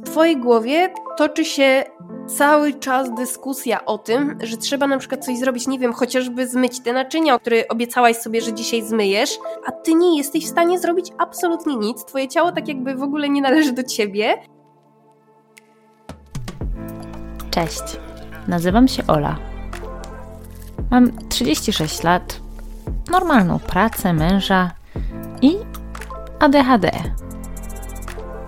w twojej głowie toczy się cały czas dyskusja o tym, że trzeba na przykład coś zrobić, nie wiem, chociażby zmyć te naczynia, które obiecałaś sobie, że dzisiaj zmyjesz, a ty nie jesteś w stanie zrobić absolutnie nic. Twoje ciało tak jakby w ogóle nie należy do ciebie. Cześć. Nazywam się Ola. Mam 36 lat, normalną pracę, męża i ADHD.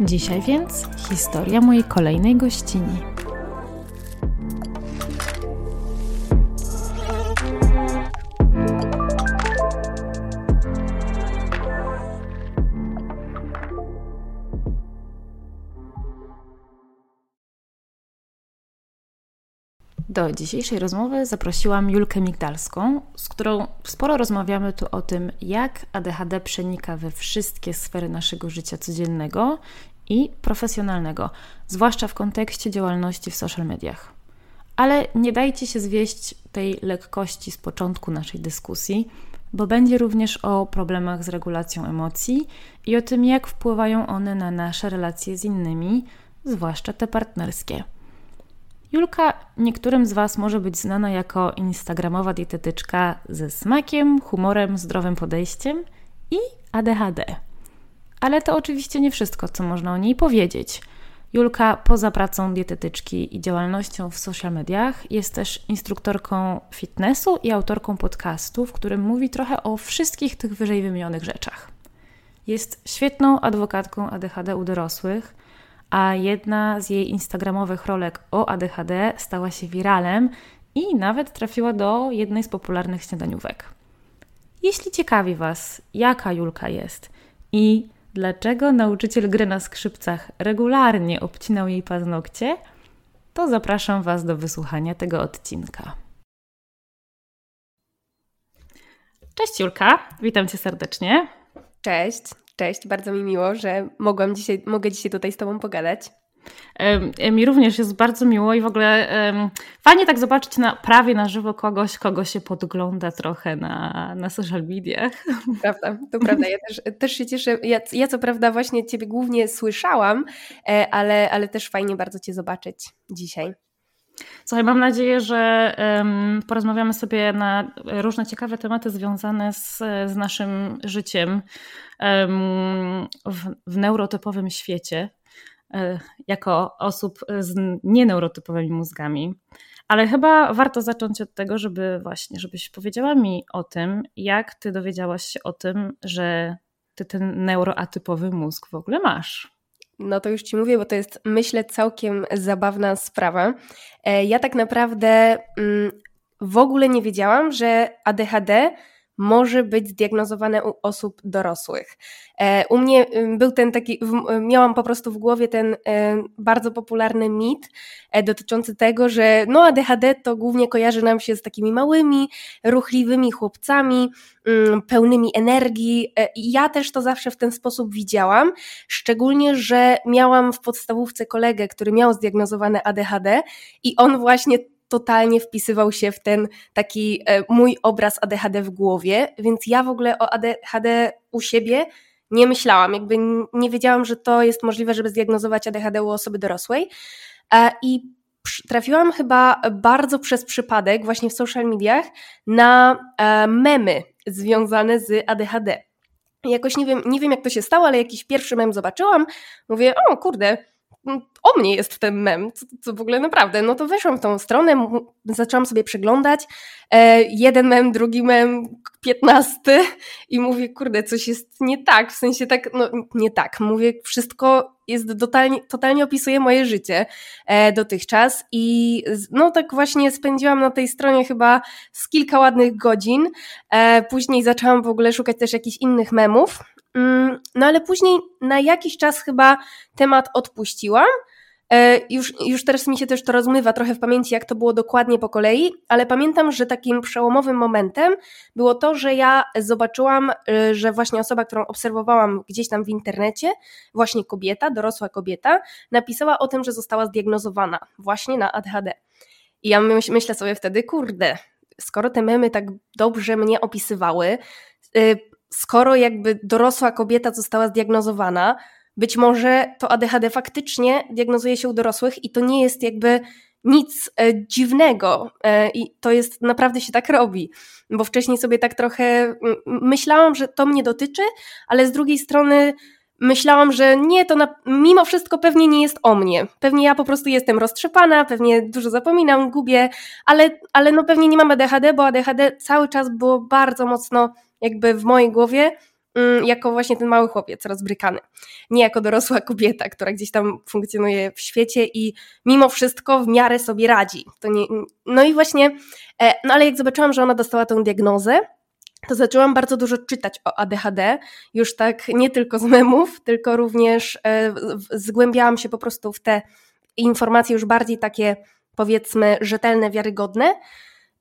Dzisiaj więc historia mojej kolejnej gościni. Do dzisiejszej rozmowy zaprosiłam Julkę Migdalską, z którą sporo rozmawiamy tu o tym, jak ADHD przenika we wszystkie sfery naszego życia codziennego i profesjonalnego, zwłaszcza w kontekście działalności w social mediach. Ale nie dajcie się zwieść tej lekkości z początku naszej dyskusji, bo będzie również o problemach z regulacją emocji i o tym, jak wpływają one na nasze relacje z innymi, zwłaszcza te partnerskie. Julka niektórym z Was może być znana jako instagramowa dietetyczka ze smakiem, humorem, zdrowym podejściem i ADHD. Ale to oczywiście nie wszystko, co można o niej powiedzieć. Julka poza pracą dietetyczki i działalnością w social mediach jest też instruktorką fitnessu i autorką podcastu, w którym mówi trochę o wszystkich tych wyżej wymienionych rzeczach. Jest świetną adwokatką ADHD u dorosłych, a jedna z jej instagramowych rolek o ADHD stała się wiralem i nawet trafiła do jednej z popularnych śniadaniówek. Jeśli ciekawi Was, jaka Julka jest i dlaczego nauczyciel gry na skrzypcach regularnie obcinał jej paznokcie, to zapraszam Was do wysłuchania tego odcinka. Cześć Julka, witam Cię serdecznie. Cześć. Cześć, bardzo mi miło, że mogłam dzisiaj, mogę dzisiaj tutaj z Tobą pogadać. Mi również jest bardzo miło i w ogóle um, fajnie tak zobaczyć na, prawie na żywo kogoś, kogo się podgląda trochę na, na social mediach. Prawda, to prawda. Ja też, też się cieszę. Ja, ja co prawda właśnie Ciebie głównie słyszałam, e, ale, ale też fajnie bardzo Cię zobaczyć dzisiaj. Słuchaj, mam nadzieję, że um, porozmawiamy sobie na różne ciekawe tematy związane z, z naszym życiem um, w, w neurotypowym świecie, um, jako osób z nieneurotypowymi mózgami. Ale chyba warto zacząć od tego, żeby właśnie, żebyś powiedziała mi o tym, jak ty dowiedziałaś się o tym, że ty ten neuroatypowy mózg w ogóle masz. No to już Ci mówię, bo to jest, myślę, całkiem zabawna sprawa. E, ja tak naprawdę mm, w ogóle nie wiedziałam, że ADHD może być zdiagnozowane u osób dorosłych. E, u mnie był ten taki, miałam po prostu w głowie ten e, bardzo popularny mit e, dotyczący tego, że no ADHD to głównie kojarzy nam się z takimi małymi, ruchliwymi chłopcami, mm, pełnymi energii. Ja też to zawsze w ten sposób widziałam, szczególnie, że miałam w podstawówce kolegę, który miał zdiagnozowane ADHD i on właśnie totalnie wpisywał się w ten taki e, mój obraz ADHD w głowie, więc ja w ogóle o ADHD u siebie nie myślałam, jakby nie wiedziałam, że to jest możliwe, żeby zdiagnozować ADHD u osoby dorosłej. E, I trafiłam chyba bardzo przez przypadek właśnie w social mediach na e, memy związane z ADHD. Jakoś nie wiem, nie wiem jak to się stało, ale jakiś pierwszy mem zobaczyłam. Mówię, o kurde, o mnie jest ten mem, co, co w ogóle naprawdę. No to weszłam w tą stronę, zaczęłam sobie przeglądać. E, jeden mem, drugi mem, piętnasty i mówię, kurde, coś jest nie tak, w sensie tak, no nie tak. Mówię, wszystko jest totalnie, totalnie opisuje moje życie e, dotychczas i no tak właśnie spędziłam na tej stronie chyba z kilka ładnych godzin. E, później zaczęłam w ogóle szukać też jakichś innych memów. Mm, no ale później na jakiś czas chyba temat odpuściłam. E, już, już teraz mi się też to rozmywa trochę w pamięci, jak to było dokładnie po kolei, ale pamiętam, że takim przełomowym momentem było to, że ja zobaczyłam, e, że właśnie osoba, którą obserwowałam gdzieś tam w internecie, właśnie kobieta, dorosła kobieta, napisała o tym, że została zdiagnozowana właśnie na ADHD. I ja myślę sobie wtedy, kurde, skoro te memy tak dobrze mnie opisywały, e, skoro jakby dorosła kobieta została zdiagnozowana, być może to ADHD faktycznie diagnozuje się u dorosłych i to nie jest jakby nic e, dziwnego e, i to jest naprawdę się tak robi, bo wcześniej sobie tak trochę myślałam, że to mnie dotyczy, ale z drugiej strony myślałam, że nie, to na, mimo wszystko pewnie nie jest o mnie. Pewnie ja po prostu jestem roztrzepana, pewnie dużo zapominam, gubię, ale, ale no pewnie nie mam ADHD, bo ADHD cały czas było bardzo mocno jakby w mojej głowie mm, jako właśnie ten mały chłopiec rozbrykany. Nie jako dorosła kobieta, która gdzieś tam funkcjonuje w świecie i mimo wszystko w miarę sobie radzi. To nie, no i właśnie, e, no ale jak zobaczyłam, że ona dostała tę diagnozę, to zaczęłam bardzo dużo czytać o ADHD, już tak nie tylko z memów, tylko również e, zgłębiałam się po prostu w te informacje już bardziej takie powiedzmy rzetelne, wiarygodne.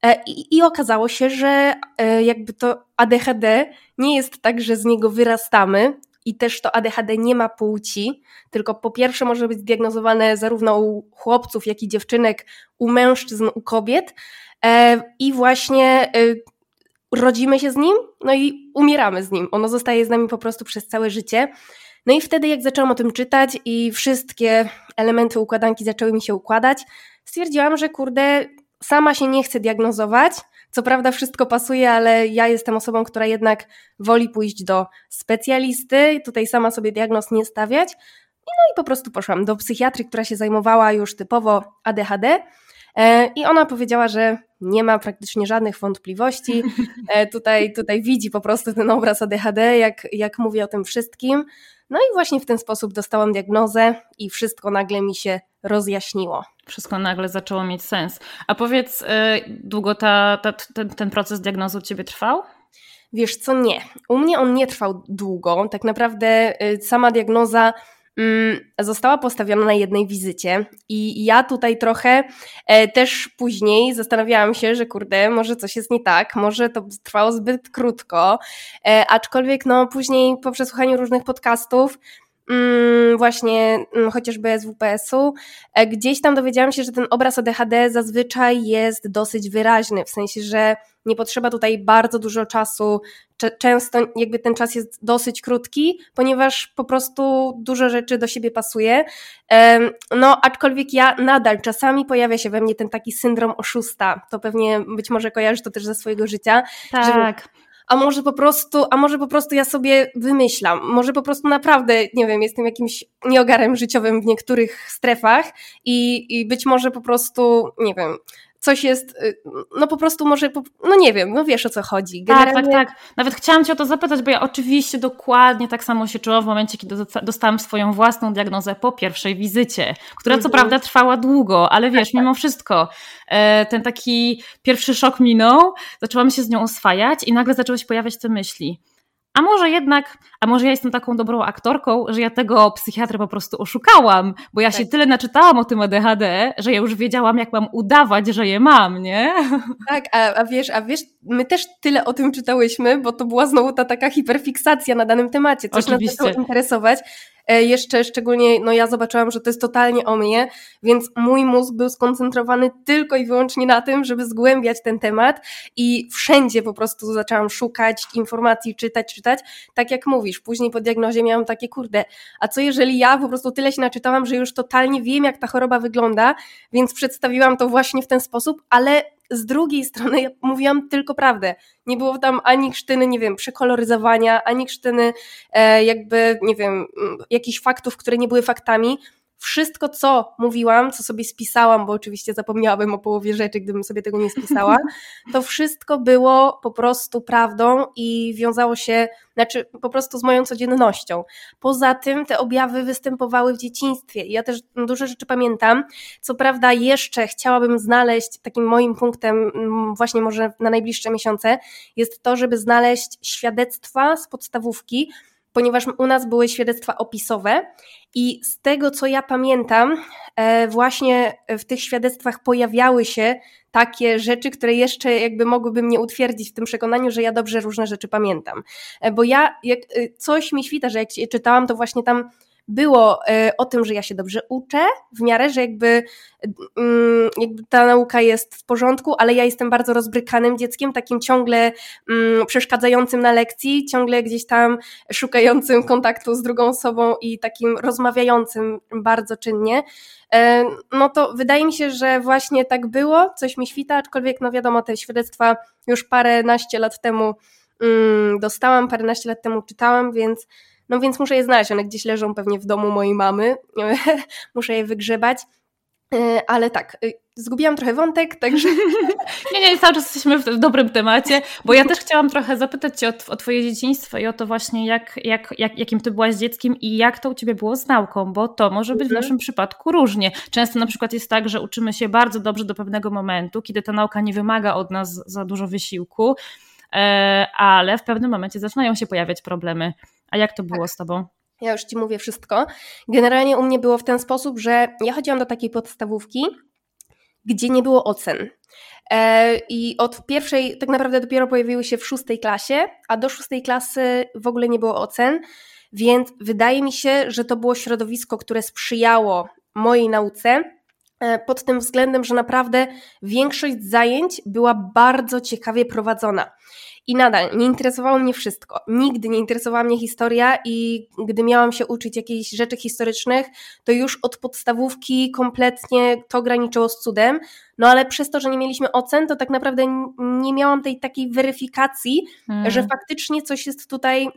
E, I, I, okazało się, że e, jakby to ADHD nie jest tak, że z niego wyrastamy i też to ADHD nie ma płci, tylko po pierwsze może być zdiagnozowane zarówno u chłopców, jak i dziewczynek, u mężczyzn, u kobiet e, i właśnie rodzimy się z nim, no i umieramy z nim. Ono zostaje z nami po prostu przez całe życie. No i wtedy, jak zaczęłam o tym czytać i wszystkie elementy układanki zaczęły mi się układać, stwierdziłam, że kurde, sama się nie chcę diagnozować. Co prawda wszystko pasuje, ale ja jestem osobą, która jednak woli pójść do specjalisty, tutaj sama sobie diagnoz nie stawiać. No i po prostu poszłam do psychiatry, która się zajmowała już typowo ADHD. E, I ona powiedziała, że nie ma praktycznie żadnych wątpliwości. E, tutaj, tutaj widzi po prostu ten obraz ADHD, jak, jak mówię o tym wszystkim. No i właśnie w ten sposób dostałam diagnozę i wszystko nagle mi się rozjaśniło. Wszystko nagle zaczęło mieć sens. A powiedz, e, długo ta, ta, ten, ten proces diagnozy u Ciebie trwał? Wiesz co, nie. U mnie on nie trwał długo. Tak naprawdę sama diagnoza została postawiona na jednej wizycie i ja tutaj trochę e, też później zastanawiałam się, że kurde, może coś jest nie tak, może to trwało zbyt krótko, e, aczkolwiek no później po przesłuchaniu różnych podcastów mm, właśnie mm, chociażby SWPS-u, e, gdzieś tam dowiedziałam się, że ten obraz ADHD zazwyczaj jest dosyć wyraźny, w sensie, że nie potrzeba tutaj bardzo dużo czasu. Często jakby ten czas jest dosyć krótki, ponieważ po prostu dużo rzeczy do siebie pasuje. No, aczkolwiek ja nadal czasami pojawia się we mnie ten taki syndrom oszusta. To pewnie być może kojarzysz to też ze swojego życia. Tak. Że a może po prostu, a może po prostu ja sobie wymyślam, może po prostu naprawdę, nie wiem, jestem jakimś nieogarem życiowym w niektórych strefach i, i być może po prostu, nie wiem, coś jest, y, no po prostu może, no nie wiem, no wiesz o co chodzi. Generalnie... Tak, tak, tak. Nawet chciałam Cię o to zapytać, bo ja oczywiście dokładnie tak samo się czułam w momencie, kiedy dostałam swoją własną diagnozę po pierwszej wizycie, która co mhm. prawda trwała długo, ale wiesz, mimo wszystko e, ten taki pierwszy szok minął, zaczęłam się z nią oswajać i nagle zaczęły się pojawiać te myśli a może jednak, a może ja jestem taką dobrą aktorką, że ja tego psychiatrę po prostu oszukałam, bo ja tak. się tyle naczytałam o tym ADHD, że ja już wiedziałam, jak mam udawać, że je mam, nie? Tak, a, a wiesz, a wiesz, my też tyle o tym czytałyśmy, bo to była znowu ta taka hiperfiksacja na danym temacie, coś Oczywiście. nas zaczęło interesować, jeszcze szczególnie, no ja zobaczyłam, że to jest totalnie o mnie, więc mój mózg był skoncentrowany tylko i wyłącznie na tym, żeby zgłębiać ten temat i wszędzie po prostu zaczęłam szukać informacji, czytać, czytać. Tak jak mówisz, później po diagnozie miałam takie, kurde, a co jeżeli ja po prostu tyle się naczytałam, że już totalnie wiem, jak ta choroba wygląda, więc przedstawiłam to właśnie w ten sposób, ale z drugiej strony ja mówiłam tylko prawdę. Nie było tam ani krztyny, nie wiem, przekoloryzowania, ani krztyny e, jakby, nie wiem, jakichś faktów, które nie były faktami. Wszystko, co mówiłam, co sobie spisałam, bo oczywiście zapomniałabym o połowie rzeczy, gdybym sobie tego nie spisała, to wszystko było po prostu prawdą i wiązało się, znaczy po prostu z moją codziennością. Poza tym te objawy występowały w dzieciństwie i ja też dużo rzeczy pamiętam. Co prawda jeszcze chciałabym znaleźć, takim moim punktem właśnie może na najbliższe miesiące, jest to, żeby znaleźć świadectwa z podstawówki, ponieważ u nas były świadectwa opisowe i z tego co ja pamiętam, e, właśnie w tych świadectwach pojawiały się takie rzeczy, które jeszcze jakby mogłyby mnie utwierdzić w tym przekonaniu, że ja dobrze różne rzeczy pamiętam. E, bo ja, jak e, coś mi świta, że jak czytałam, to właśnie tam było e, o tym, że ja się dobrze uczę, w miarę, że jakby, mm, jakby ta nauka jest w porządku, ale ja jestem bardzo rozbrykanym dzieckiem, takim ciągle mm, przeszkadzającym na lekcji, ciągle gdzieś tam szukającym kontaktu z drugą osobą i takim rozmawiającym bardzo czynnie. E, no to wydaje mi się, że właśnie tak było, coś mi świta, aczkolwiek no wiadomo, te świadectwa już paręnaście lat temu mm, dostałam, paręnaście lat temu czytałam, więc no więc muszę je znaleźć. One gdzieś leżą pewnie w domu mojej mamy. muszę je wygrzebać. E, ale tak, y, zgubiłam trochę wątek, także. nie, nie, cały czas jesteśmy w dobrym temacie, bo ja też chciałam trochę zapytać Cię o, o Twoje dzieciństwo i o to właśnie, jak, jak, jak, jakim Ty byłaś dzieckiem i jak to u Ciebie było z nauką, bo to może być w mhm. naszym przypadku różnie. Często na przykład jest tak, że uczymy się bardzo dobrze do pewnego momentu, kiedy ta nauka nie wymaga od nas za dużo wysiłku, ale w pewnym momencie zaczynają się pojawiać problemy. A jak to było tak. z tobą? Ja już ci mówię wszystko. Generalnie u mnie było w ten sposób, że ja chodziłam do takiej podstawówki, gdzie nie było ocen. E, I od pierwszej, tak naprawdę dopiero pojawiły się w szóstej klasie, a do szóstej klasy w ogóle nie było ocen, więc wydaje mi się, że to było środowisko, które sprzyjało mojej nauce e, pod tym względem, że naprawdę większość zajęć była bardzo ciekawie prowadzona. I nadal nie interesowało mnie wszystko. Nigdy nie interesowała mnie historia i gdy miałam się uczyć jakichś rzeczy historycznych, to już od podstawówki kompletnie to graniczyło z cudem. No ale przez to, że nie mieliśmy ocen, to tak naprawdę nie miałam tej takiej weryfikacji, hmm. że faktycznie coś jest tutaj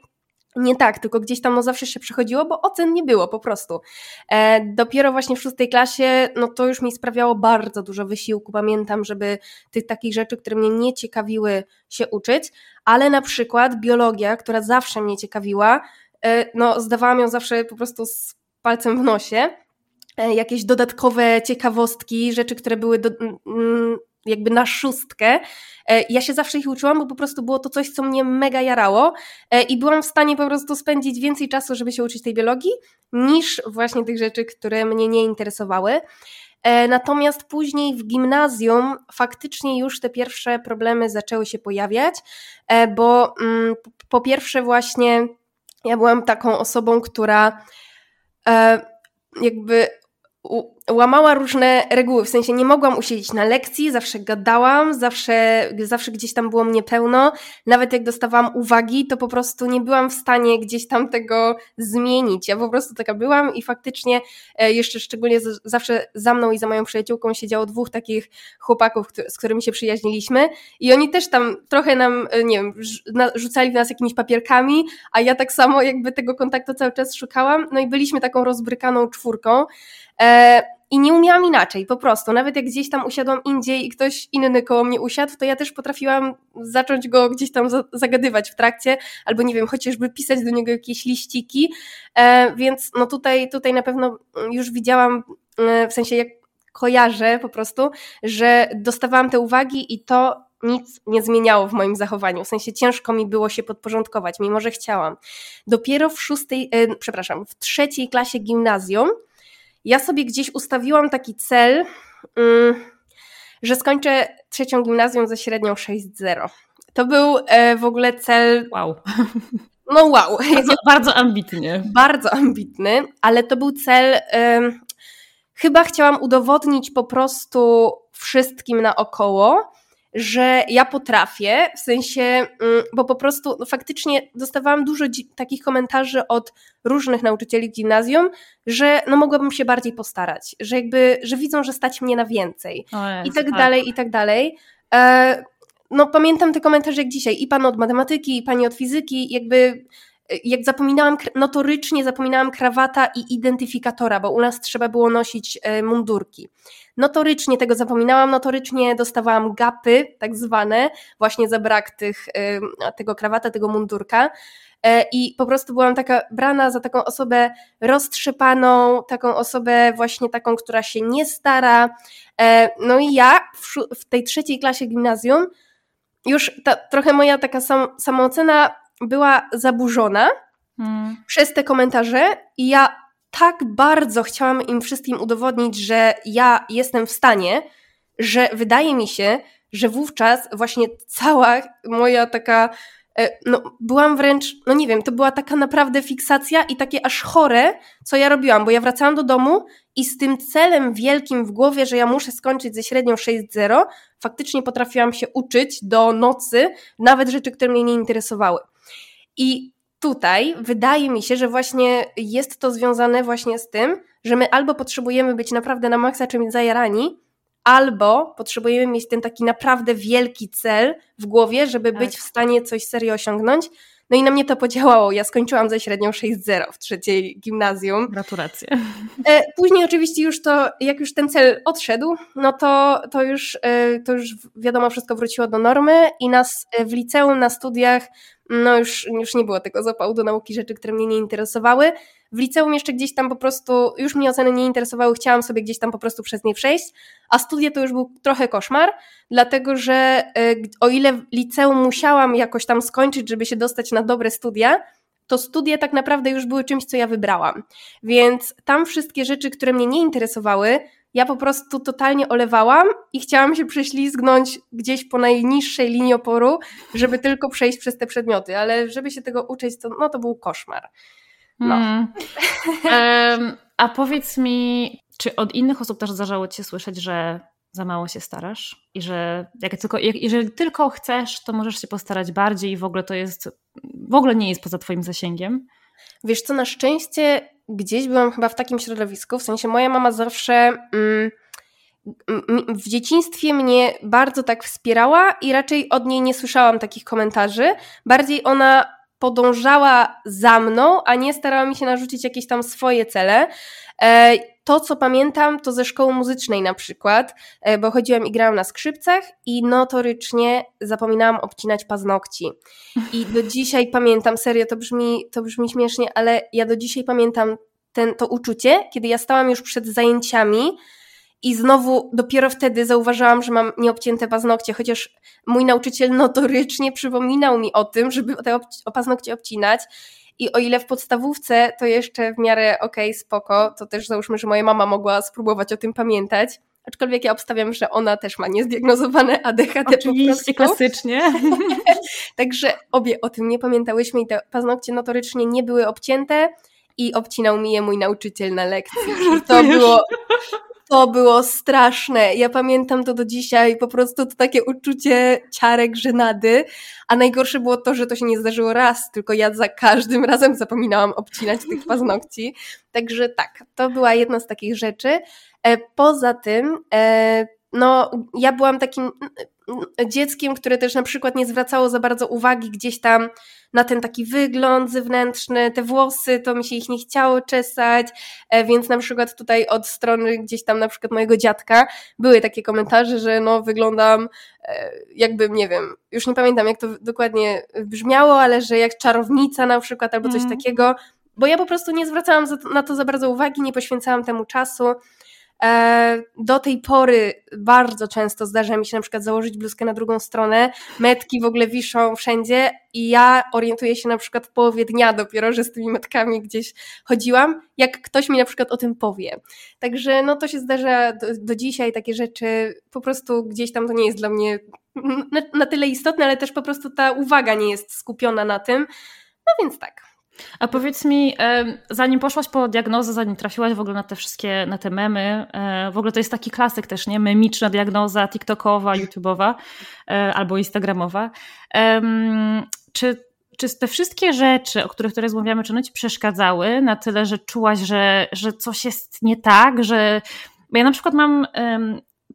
nie tak, tylko gdzieś tam no zawsze się przechodziło, bo ocen nie było po prostu. E, dopiero właśnie w szóstej klasie, no to już mi sprawiało bardzo dużo wysiłku, pamiętam, żeby tych takich rzeczy, które mnie nie ciekawiły, się uczyć, ale na przykład biologia, która zawsze mnie ciekawiła, e, no zdawałam ją zawsze po prostu z palcem w nosie, e, jakieś dodatkowe ciekawostki, rzeczy, które były do, mm, jakby na szóstkę. E, ja się zawsze ich uczyłam, bo po prostu było to coś, co mnie mega jarało e, i byłam w stanie po prostu spędzić więcej czasu, żeby się uczyć tej biologii, niż właśnie tych rzeczy, które mnie nie interesowały. E, natomiast później w gimnazjum faktycznie już te pierwsze problemy zaczęły się pojawiać, bo mm, po pierwsze właśnie ja byłam taką osobą, która jakby łamała różne reguły, w sensie nie mogłam usiedzieć na lekcji, zawsze gadałam, zawsze, zawsze gdzieś tam było mnie pełno, nawet jak dostawałam uwagi, to po prostu nie byłam w stanie gdzieś tam tego zmienić. Ja po prostu taka byłam i faktycznie e, jeszcze szczególnie zawsze za mną i za moją przyjaciółką siedziało dwóch takich chłopaków, z którymi się przyjaźniliśmy i oni też tam trochę nam, e, nie wiem, rzucali w nas jakimiś papierkami, a ja tak samo jakby tego kontaktu cały czas szukałam, no i byliśmy taką rozbrykaną czwórką, E, I nie umiałam inaczej, po prostu. Nawet jak gdzieś tam usiadłam indziej i ktoś inny koło mnie usiadł, to ja też potrafiłam zacząć go gdzieś tam zagadywać w trakcie, albo nie wiem, chociażby pisać do niego jakieś liściki. E, więc no tutaj, tutaj na pewno już widziałam, e, w sensie jak kojarzę po prostu, że dostawałam te uwagi i to nic nie zmieniało w moim zachowaniu. W sensie ciężko mi było się podporządkować, mimo że chciałam. Dopiero w szóstej, przepraszam, w trzeciej klasie gimnazjum ja sobie gdzieś ustawiłam taki cel, mm, że skończę trzecią gimnazjum ze średnią 6.0. To był e, w ogóle cel. Wow. No wow. Bardzo, bardzo ambitny. Bardzo ambitny, ale to był cel. chyba chciałam udowodnić po prostu wszystkim naokoło, że ja potrafię, w sensie, mm, bo po prostu no, faktycznie dostawałam dużo takich komentarzy od różnych nauczycieli w gimnazjum, że no mogłabym się bardziej postarać, że jakby, że widzą, że stać mnie na więcej Jezu, i tak, tak dalej, i tak dalej. E, no pamiętam te komentarze jak dzisiaj, i pan od matematyki, i pani od fizyki, jakby jak zapominałam, notorycznie zapominałam krawata i identyfikatora, bo u nas trzeba było nosić e, mundurki. Notorycznie tego zapominałam, notorycznie dostawałam gapy, tak zwane, właśnie za brak tych, tego krawata, tego mundurka. E, I po prostu byłam taka brana za taką osobę roztrzepaną, taką osobę właśnie taką, która się nie stara. E, no i ja w, w tej trzeciej klasie gimnazjum już ta, trochę moja taka sam, samoocena była zaburzona hmm. przez te komentarze i ja tak bardzo chciałam im wszystkim udowodnić, że ja jestem w stanie, że wydaje mi się, że wówczas właśnie cała moja taka E, no, byłam wręcz, no nie wiem, to była taka naprawdę fiksacja i takie aż chore, co ja robiłam, bo ja wracałam do domu i z tym celem wielkim w głowie, że ja muszę skończyć ze średnią 6.0, faktycznie potrafiłam się uczyć do nocy, nawet rzeczy, które mnie nie interesowały. I tutaj wydaje mi się, że właśnie jest to związane właśnie z tym, że my albo potrzebujemy być naprawdę na maksa czymś zajarani, albo potrzebujemy mieć ten taki naprawdę wielki cel w głowie, żeby tak. być w stanie coś serio osiągnąć. No i na mnie to podziałało. Ja skończyłam ze średnią 6.0 w trzeciej gimnazjum. Gratulacje. E, później oczywiście już to, jak już ten cel odszedł, no to, to, już, e, to już wiadomo, wszystko wróciło do normy i nas e, w liceum, na studiach, no już, już nie było tego zapału do nauki rzeczy, które mnie nie interesowały. W liceum jeszcze gdzieś tam po prostu, już mnie oceny nie interesowały, chciałam sobie gdzieś tam po prostu przez nie przejść, a studia to już był trochę koszmar, dlatego że e, o ile liceum musiałam jakoś tam skończyć, żeby się dostać na dobre studia, to studia tak naprawdę już były czymś, co ja wybrałam. Więc tam wszystkie rzeczy, które mnie nie interesowały, ja po prostu totalnie olewałam i chciałam się prześlizgnąć gdzieś po najniższej linii oporu, żeby tylko przejść przez te przedmioty, ale żeby się tego uczyć, to, no, to był koszmar. Hmm. Um, a powiedz mi, czy od innych osób też zdarzało ci się słyszeć, że za mało się starasz i że jak tylko, jak, jeżeli tylko chcesz, to możesz się postarać bardziej i w ogóle to jest, w ogóle nie jest poza twoim zasięgiem? Wiesz co, na szczęście gdzieś byłam chyba w takim środowisku, w sensie moja mama zawsze mm, w dzieciństwie mnie bardzo tak wspierała i raczej od niej nie słyszałam takich komentarzy. Bardziej ona podążała za mną, a nie starała mi się narzucić jakieś tam swoje cele. E, to, co pamiętam, to ze szkoły muzycznej na przykład, e, bo chodziłam i grałam na skrzypcach i notorycznie zapominałam obcinać paznokci. I do dzisiaj pamiętam, serio, to brzmi, to brzmi śmiesznie, ale ja do dzisiaj pamiętam ten, to uczucie, kiedy ja stałam już przed zajęciami i znowu dopiero wtedy zauważyłam, że mam nieobcięte paznokcie, chociaż mój nauczyciel notorycznie przypominał mi o tym, żeby te paznokcie obcinać. I o ile w podstawówce to jeszcze w miarę okej, okay, spoko, to też załóżmy, że moja mama mogła spróbować o tym pamiętać. Aczkolwiek ja obstawiam, że ona też ma niezdiagnozowane ADHD. Oczywiście, klasycznie. Także obie o tym nie pamiętałyśmy i te paznokcie notorycznie nie były obcięte i obcinał mi je mój nauczyciel na lekcji. I to było, to było straszne. Ja pamiętam to do dzisiaj, po prostu to takie uczucie ciarek, żenady. A najgorsze było to, że to się nie zdarzyło raz, tylko ja za każdym razem zapominałam obcinać tych paznokci. Także tak, to była jedna z takich rzeczy. E, poza tym, e, no, ja byłam takim dzieckiem, które też na przykład nie zwracało za bardzo uwagi gdzieś tam na ten taki wygląd zewnętrzny, te włosy, to mi się ich nie chciało czesać, e, więc na przykład tutaj od strony gdzieś tam na przykład mojego dziadka były takie komentarze, że no wyglądam e, jakbym, nie wiem, już nie pamiętam jak to dokładnie brzmiało, ale że jak czarownica na przykład albo coś mm. takiego, bo ja po prostu nie zwracałam na to za bardzo uwagi, nie poświęcałam temu czasu, do tej pory bardzo często zdarza mi się na przykład założyć bluzkę na drugą stronę, metki w ogóle wiszą wszędzie i ja orientuję się na przykład w połowie dnia dopiero, że z tymi metkami gdzieś chodziłam, jak ktoś mi na przykład o tym powie. Także no to się zdarza do, do dzisiaj, takie rzeczy po prostu gdzieś tam to nie jest dla mnie na, na tyle istotne, ale też po prostu ta uwaga nie jest skupiona na tym. No więc tak. A powiedz mi, zanim poszłaś po diagnozę, zanim trafiłaś w ogóle na te wszystkie, na te memy, w ogóle to jest taki klasyk też, nie? Memiczna diagnoza, TikTokowa, YouTubeowa e, albo Instagramowa. Czy, czy te wszystkie rzeczy, o których tu rozmawiamy, czy one ci przeszkadzały na tyle, że czułaś, że, że coś jest nie tak, że... Bo ja na przykład mam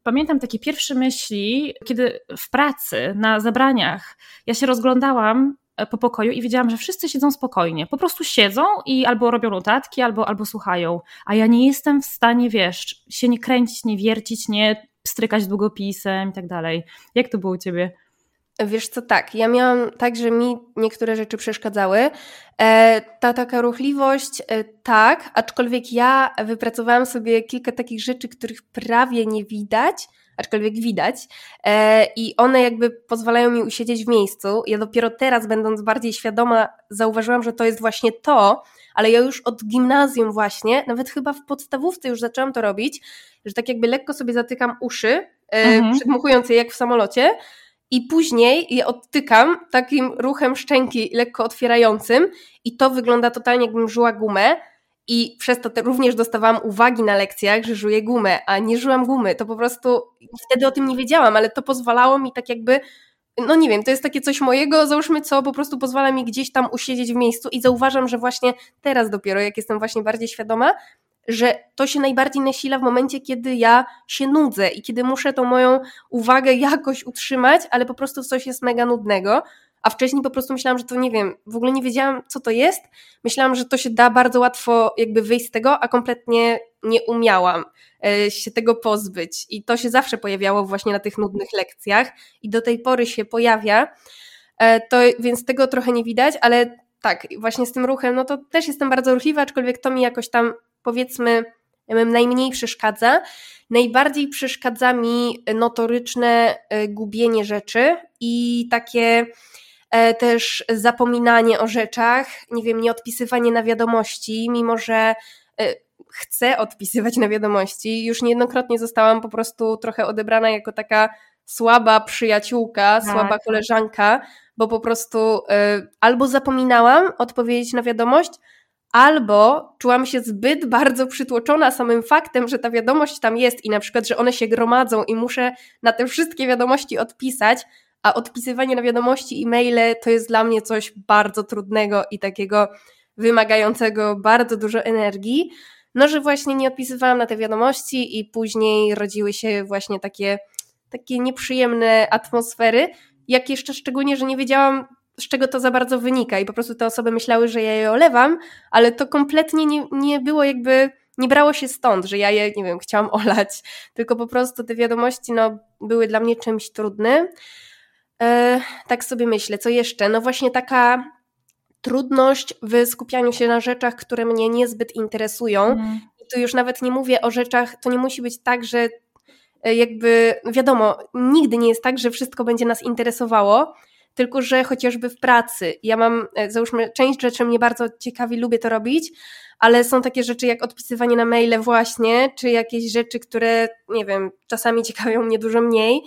pamiętam takie pierwsze myśli, kiedy w pracy, na zebraniach, ja się rozglądałam po pokoju i widziałam, że wszyscy siedzą spokojnie. Po prostu siedzą i albo robią notatki, albo, albo słuchają. A ja nie jestem w stanie, wiesz, się nie kręcić, nie wiercić, nie strykać długopisem i tak dalej. Jak to było u ciebie? Wiesz co, tak, ja miałam tak, że mi niektóre rzeczy przeszkadzały. E, ta taka ruchliwość, e, tak, aczkolwiek ja wypracowałam sobie kilka takich rzeczy, których prawie nie widać, aczkolwiek widać e, i one jakby pozwalają mi usiedzieć w miejscu. Ja dopiero teraz, będąc bardziej świadoma, zauważyłam, że to jest właśnie to, ale ja już od gimnazjum właśnie, nawet chyba w podstawówce już zaczęłam to robić, że tak jakby lekko sobie zatykam uszy, e, mhm. przedmuchując je jak w samolocie, i później je odtykam takim ruchem szczęki lekko otwierającym i to wygląda totalnie jakbym żuła gumę i przez to również dostawałam uwagi na lekcjach, że żuję gumę, a nie żułam gumy. To po prostu wtedy o tym nie wiedziałam, ale to pozwalało mi tak jakby no nie wiem, to jest takie coś mojego, załóżmy, co po prostu pozwala mi gdzieś tam usiedzieć w miejscu i zauważam, że właśnie teraz dopiero, jak jestem właśnie bardziej świadoma, że to się najbardziej nasila w momencie, kiedy ja się nudzę i kiedy muszę tą moją uwagę jakoś utrzymać, ale po prostu coś jest mega nudnego. A wcześniej po prostu myślałam, że to nie wiem, w ogóle nie wiedziałam, co to jest. Myślałam, że to się da bardzo łatwo jakby wyjść z tego, a kompletnie nie umiałam e, się tego pozbyć. I to się zawsze pojawiało właśnie na tych nudnych lekcjach i do tej pory się pojawia. E, to, więc tego trochę nie widać, ale tak, właśnie z tym ruchem, no to też jestem bardzo ruchliwa, aczkolwiek to mi jakoś tam powiedzmy najmniej przeszkadza. Najbardziej przeszkadza mi notoryczne e, gubienie rzeczy i takie też zapominanie o rzeczach, nie wiem, nie odpisywanie na wiadomości, mimo że e, chcę odpisywać na wiadomości. Już niejednokrotnie zostałam po prostu trochę odebrana jako taka słaba przyjaciółka, tak. słaba koleżanka, bo po prostu albo zapominałam odpowiedzieć na wiadomość, albo czułam się zbyt bardzo przytłoczona samym faktem, że ta wiadomość tam jest i na przykład, że one się gromadzą i muszę na te wszystkie wiadomości odpisać, a odpisywanie na wiadomości e-maile to jest dla mnie coś bardzo trudnego i takiego wymagającego bardzo dużo energii. No, że właśnie nie odpisywałam na te wiadomości i później rodziły się właśnie takie, takie nieprzyjemne atmosfery, jak jeszcze szczególnie, że nie wiedziałam, z czego to za bardzo wynika i po prostu te osoby myślały, że ja je olewam, ale to kompletnie nie, nie było jakby, nie brało się stąd, że ja je, nie wiem, chciałam olać, tylko po prostu te wiadomości no, były dla mnie czymś trudnym. E, tak sobie myślę, co jeszcze? No właśnie taka trudność w skupianiu się na rzeczach, które mnie niezbyt interesują. Mm. I tu już nawet nie mówię o rzeczach, to nie musi być tak, że e, jakby, wiadomo, nigdy nie jest tak, że wszystko będzie nas interesowało, tylko że chociażby w pracy. Ja mam, e, załóżmy, część rzeczy mnie bardzo ciekawi, lubię to robić, ale są takie rzeczy jak odpisywanie na maile właśnie, czy jakieś rzeczy, które, nie wiem, czasami ciekawią mnie dużo mniej.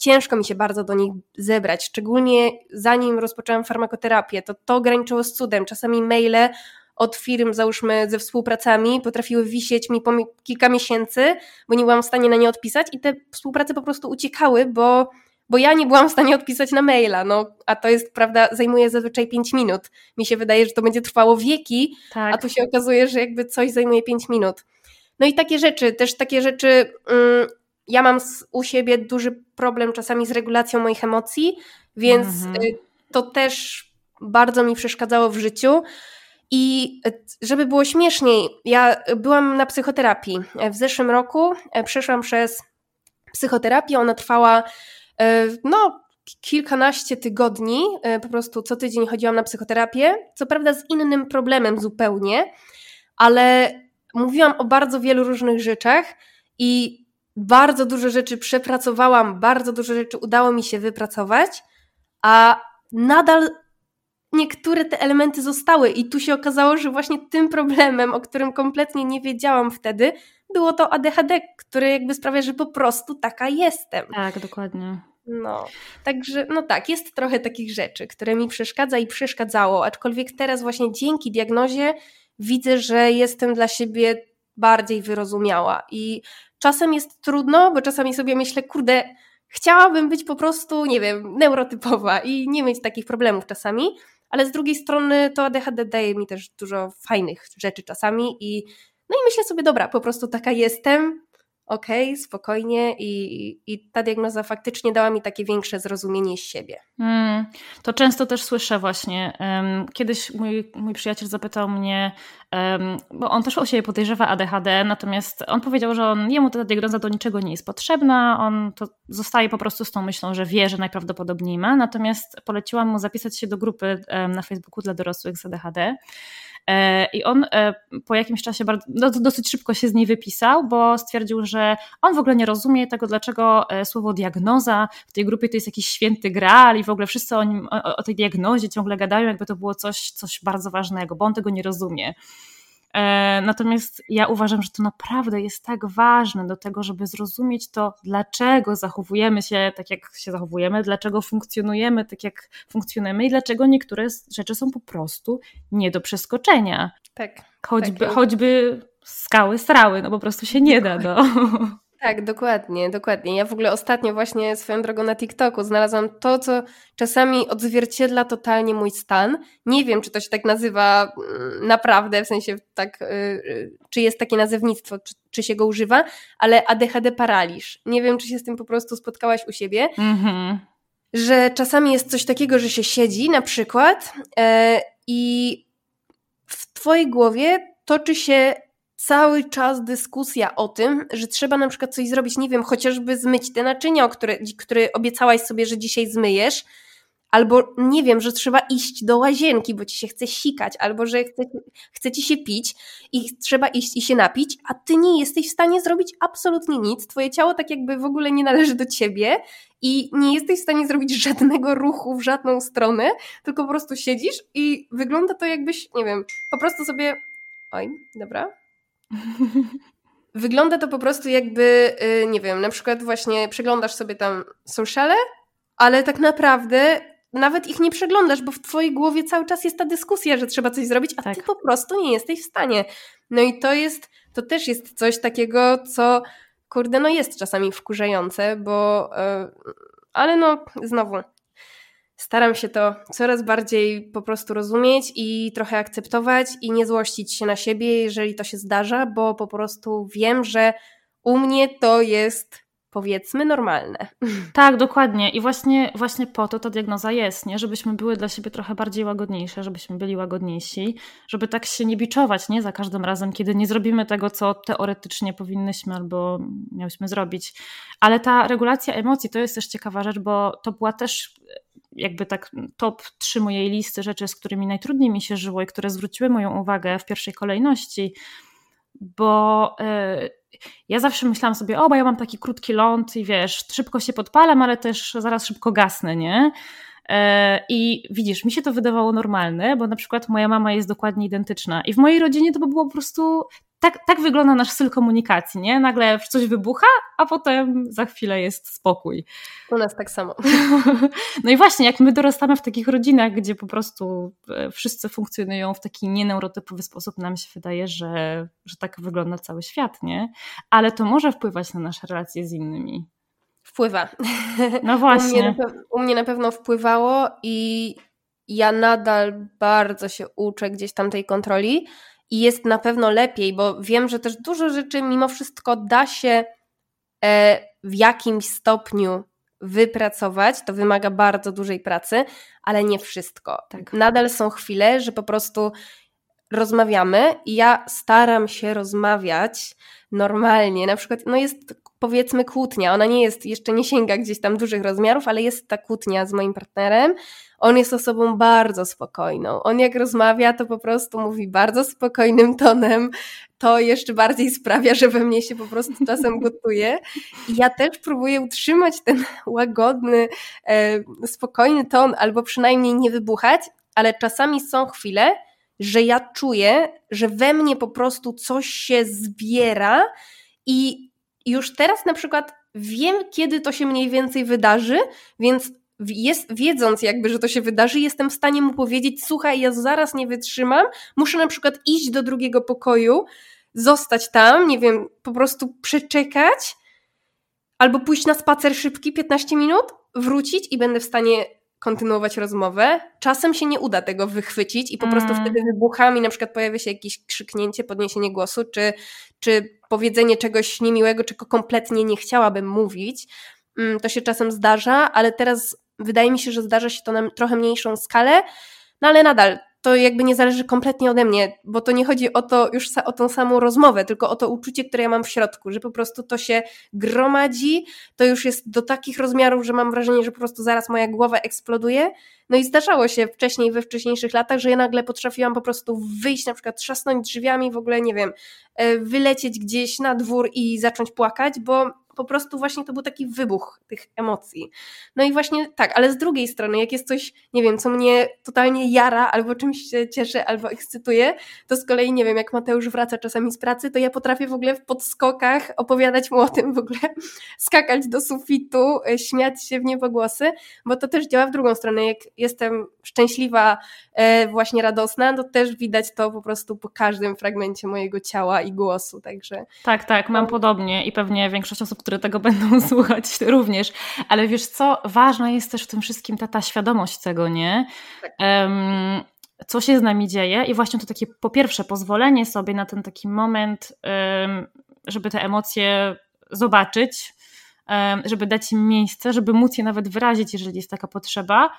Ciężko mi się bardzo do nich zebrać, szczególnie zanim rozpoczęłam farmakoterapię, to to graniczyło z cudem. Czasami maile od firm, załóżmy, ze współpracami, potrafiły wisieć mi po kilka miesięcy, bo nie byłam w stanie na nie odpisać i te współprace po prostu uciekały, bo bo ja nie byłam w stanie odpisać na maila, no a to jest, prawda, zajmuje zazwyczaj 5 minut. Mi się wydaje, że to będzie trwało wieki, tak. a tu się okazuje, że jakby coś zajmuje 5 minut. No i takie rzeczy, też takie rzeczy, mm, ja mam u siebie duży problem czasami z regulacją moich emocji, więc mhm. Y, to też bardzo mi przeszkadzało w życiu. I y, żeby było śmieszniej, ja byłam na psychoterapii. W zeszłym roku e, przeszłam przez psychoterapię, ona trwała E, no, kilkanaście tygodni, e, po prostu co tydzień chodziłam na psychoterapię, co prawda z innym problemem zupełnie, ale mówiłam o bardzo wielu różnych rzeczach i bardzo dużo rzeczy przepracowałam, bardzo dużo rzeczy udało mi się wypracować, a nadal niektóre te elementy zostały i tu się okazało, że właśnie tym problemem, o którym kompletnie nie wiedziałam wtedy, było to ADHD, które jakby sprawia, że po prostu taka jestem. Tak, dokładnie. No, także no tak, jest trochę takich rzeczy, które mi przeszkadza i przeszkadzało, aczkolwiek teraz właśnie dzięki diagnozie widzę, że jestem dla siebie bardziej wyrozumiała. I czasem jest trudno, bo czasami sobie myślę, kurde, chciałabym być po prostu, nie wiem, neurotypowa i nie mieć takich problemów czasami, ale z drugiej strony to ADHD daje mi też dużo fajnych rzeczy czasami i no i myślę sobie, dobra, po prostu taka jestem, okay, spokojnie i, i ta diagnoza faktycznie dała mi takie większe zrozumienie siebie. Mm, to często też słyszę właśnie. Kiedyś mój, mój przyjaciel zapytał mnie, bo on też o siebie podejrzewa ADHD, natomiast on powiedział, że on, jemu ta diagnoza do niczego nie jest potrzebna, on to zostaje po prostu z tą myślą, że wie, że najprawdopodobniej ma, natomiast poleciłam mu zapisać się do grupy na Facebooku dla dorosłych z ADHD. E, I on e, po jakimś czasie bardzo, no, dosyć szybko się z niej wypisał, bo stwierdził, że on w ogóle nie rozumie tego, dlaczego e, słowo diagnoza w tej grupie to jest jakiś święty graal i w ogóle wszyscy o, nim, o, o tej diagnozie ciągle gadają, jakby to było coś, coś bardzo ważnego, bo on tego nie rozumie. E, natomiast ja uważam, że to naprawdę jest tak ważne do tego, żeby zrozumieć to, dlaczego zachowujemy się tak, jak się zachowujemy, dlaczego funkcjonujemy tak, jak funkcjonujemy i dlaczego niektóre rzeczy są po prostu nie do przeskoczenia. Tak. Choćby, tak. choćby skały strały, no po prostu się nie da. No. Tak, dokładnie, dokładnie. Ja w ogóle ostatnio właśnie swoją drogą na TikToku znalazłam to, co czasami odzwierciedla totalnie mój stan. Nie wiem, czy to się tak nazywa mm, naprawdę, w sensie tak, yy, czy jest takie nazewnictwo, czy, czy, się go używa, ale ADHD paraliż. Nie wiem, czy się z tym po prostu spotkałaś u siebie. Mm-hmm. Że czasami jest coś takiego, że się siedzi na przykład yy, i w twojej głowie toczy się cały czas dyskusja o tym, że trzeba na przykład coś zrobić, nie wiem, chociażby zmyć te naczynia, które, które obiecałaś sobie, że dzisiaj zmyjesz, albo nie wiem, że trzeba iść do łazienki, bo ci się chce sikać, albo że chce, chce ci się pić i trzeba iść i się napić, a ty nie jesteś w stanie zrobić absolutnie nic. Twoje ciało tak jakby w ogóle nie należy do ciebie i nie jesteś w stanie zrobić żadnego ruchu w żadną stronę, tylko po prostu siedzisz i wygląda to jakbyś, nie wiem, po prostu sobie. Oj, dobra, Wygląda to po prostu jakby, y, nie wiem, na przykład właśnie przeglądasz sobie tam sociale, ale tak naprawdę nawet ich nie przeglądasz, bo w twojej głowie cały czas jest ta dyskusja, że trzeba coś zrobić, a tak. ty po prostu nie jesteś w stanie. No i to jest, to też jest coś takiego, co kurde, no jest czasami wkurzające, bo yy, ale no znowu staram się to coraz bardziej po prostu rozumieć i trochę akceptować i nie złościć się na siebie, jeżeli to się zdarza, bo po prostu wiem, że u mnie to jest powiedzmy normalne. Tak, dokładnie. I właśnie, właśnie po to ta diagnoza jest, nie? Żebyśmy były dla siebie trochę bardziej łagodniejsze, żebyśmy byli łagodniejsi, żeby tak się nie biczować, nie? Za każdym razem, kiedy nie zrobimy tego, co teoretycznie powinnyśmy albo miałyśmy zrobić. Ale ta regulacja emocji to jest też ciekawa rzecz, bo to była też jakby tak top trzy mojej listy rzeczy, z którymi najtrudniej mi się żyło i które zwróciły moją uwagę w pierwszej kolejności, bo yy, ja zawsze myślałam sobie, o, bo ja mam taki krótki ląd i wiesz, szybko się podpalam, ale też zaraz szybko gasnę, nie? E, I widzisz, mi się to wydawało normalne, bo na przykład moja mama jest dokładnie identyczna. I w mojej rodzinie to by było po prostu. Tak, tak wygląda nasz styl komunikacji, nie? Nagle coś wybucha, a potem za chwilę jest spokój. U nas tak samo. No i właśnie, jak my dorastamy w takich rodzinach, gdzie po prostu e, wszyscy funkcjonują w taki nieneurotypowy sposób, nam się wydaje, że, że tak wygląda cały świat, nie? Ale to może wpływać na nasze relacje z innymi. Wpływa. No właśnie. U mnie, u mnie na pewno wpływało i ja nadal bardzo się uczę gdzieś tam tej kontroli i jest na pewno lepiej, bo wiem, że też dużo rzeczy mimo wszystko da się e, w jakimś stopniu wypracować. To wymaga bardzo dużej pracy, ale nie wszystko. Tak. Nadal są chwile, że po prostu rozmawiamy i ja staram się rozmawiać normalnie. Na przykład, no jest powiedzmy kłótnia. Ona nie jest, jeszcze nie sięga gdzieś tam dużych rozmiarów, ale jest ta kłótnia z moim partnerem. On jest osobą bardzo spokojną. On jak rozmawia, to po prostu mówi bardzo spokojnym tonem. To jeszcze bardziej sprawia, że we mnie się po prostu czasem gotuje. I ja też próbuję utrzymać ten łagodny, e, spokojny ton, albo przynajmniej nie wybuchać, ale czasami są chwile, że ja czuję, że we mnie po prostu coś się zbiera i już teraz na przykład wiem, kiedy to się mniej więcej wydarzy, więc jest, wiedząc jakby, że to się wydarzy, jestem w stanie mu powiedzieć, słuchaj, ja zaraz nie wytrzymam, muszę na przykład iść do drugiego pokoju, zostać tam, nie wiem, po prostu przeczekać, albo pójść na spacer szybki, 15 minut, wrócić i będę w stanie kontynuować rozmowę. Czasem się nie uda tego wychwycić i po mm. prostu wtedy wybuchami na przykład pojawia się jakieś krzyknięcie, podniesienie głosu, czy, czy powiedzenie czegoś niemiłego, czego kompletnie nie chciałabym mówić. Mm, to się czasem zdarza, ale teraz wydaje mi się, że zdarza się to na trochę mniejszą skalę, no ale nadal to jakby nie zależy kompletnie ode mnie, bo to nie chodzi o to już o tą samą rozmowę, tylko o to uczucie, które ja mam w środku, że po prostu to się gromadzi, to już jest do takich rozmiarów, że mam wrażenie, że po prostu zaraz moja głowa eksploduje. No i zdarzało się wcześniej, we wcześniejszych latach, że ja nagle potrafiłam po prostu wyjść, na przykład trzasnąć drzwiami, w ogóle nie wiem, e, wylecieć gdzieś na dwór i zacząć płakać, bo po prostu właśnie to był taki wybuch tych emocji. No i właśnie tak, ale z drugiej strony, jak jest coś, nie wiem, co mnie totalnie jara, albo czymś się cieszy, albo ekscytuje, to z kolei, nie wiem, jak Mateusz wraca czasami z pracy, to ja potrafię w ogóle w podskokach opowiadać mu o tym w ogóle, skakać do sufitu, e, śmiać się w niebogłosy, bo to też działa w drugą stronę. Jak jestem szczęśliwa, e, właśnie radosna, to też widać to po prostu po każdym fragmencie mojego ciała i głosu, także... Tak, tak, mam no. podobnie i pewnie większość osób, które tego będą słuchać również. Ale wiesz co, ważna jest też w tym wszystkim ta, ta świadomość tego, nie? Um, co się z nami dzieje i właśnie to takie po pierwsze pozwolenie sobie na ten taki moment, um, żeby te emocje zobaczyć, żeby dać im miejsce, żeby móc je nawet wyrazić, jeżeli jest taka potrzeba.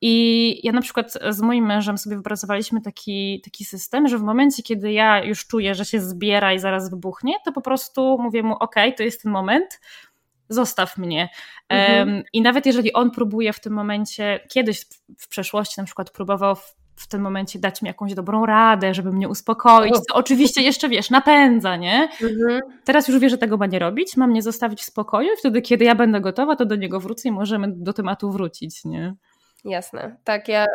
I ja na przykład z moim mężem sobie wypracowaliśmy taki, taki system, że w momencie, kiedy ja już czuję, że się zbiera i zaraz wybuchnie, to po prostu mówię mu: OK, to jest ten moment, zostaw mnie. Mhm. Um, I nawet jeżeli on próbuje w tym momencie, kiedyś w przeszłości na przykład próbował w, w tym momencie dać mi jakąś dobrą radę, żeby mnie uspokoić, to oczywiście jeszcze wiesz, napędza, nie? Mhm. Teraz już wie, że tego ma nie robić, ma mnie zostawić w spokoju i wtedy, kiedy ja będę gotowa, to do niego wrócę i możemy do tematu wrócić, nie? Jasne. Tak, ja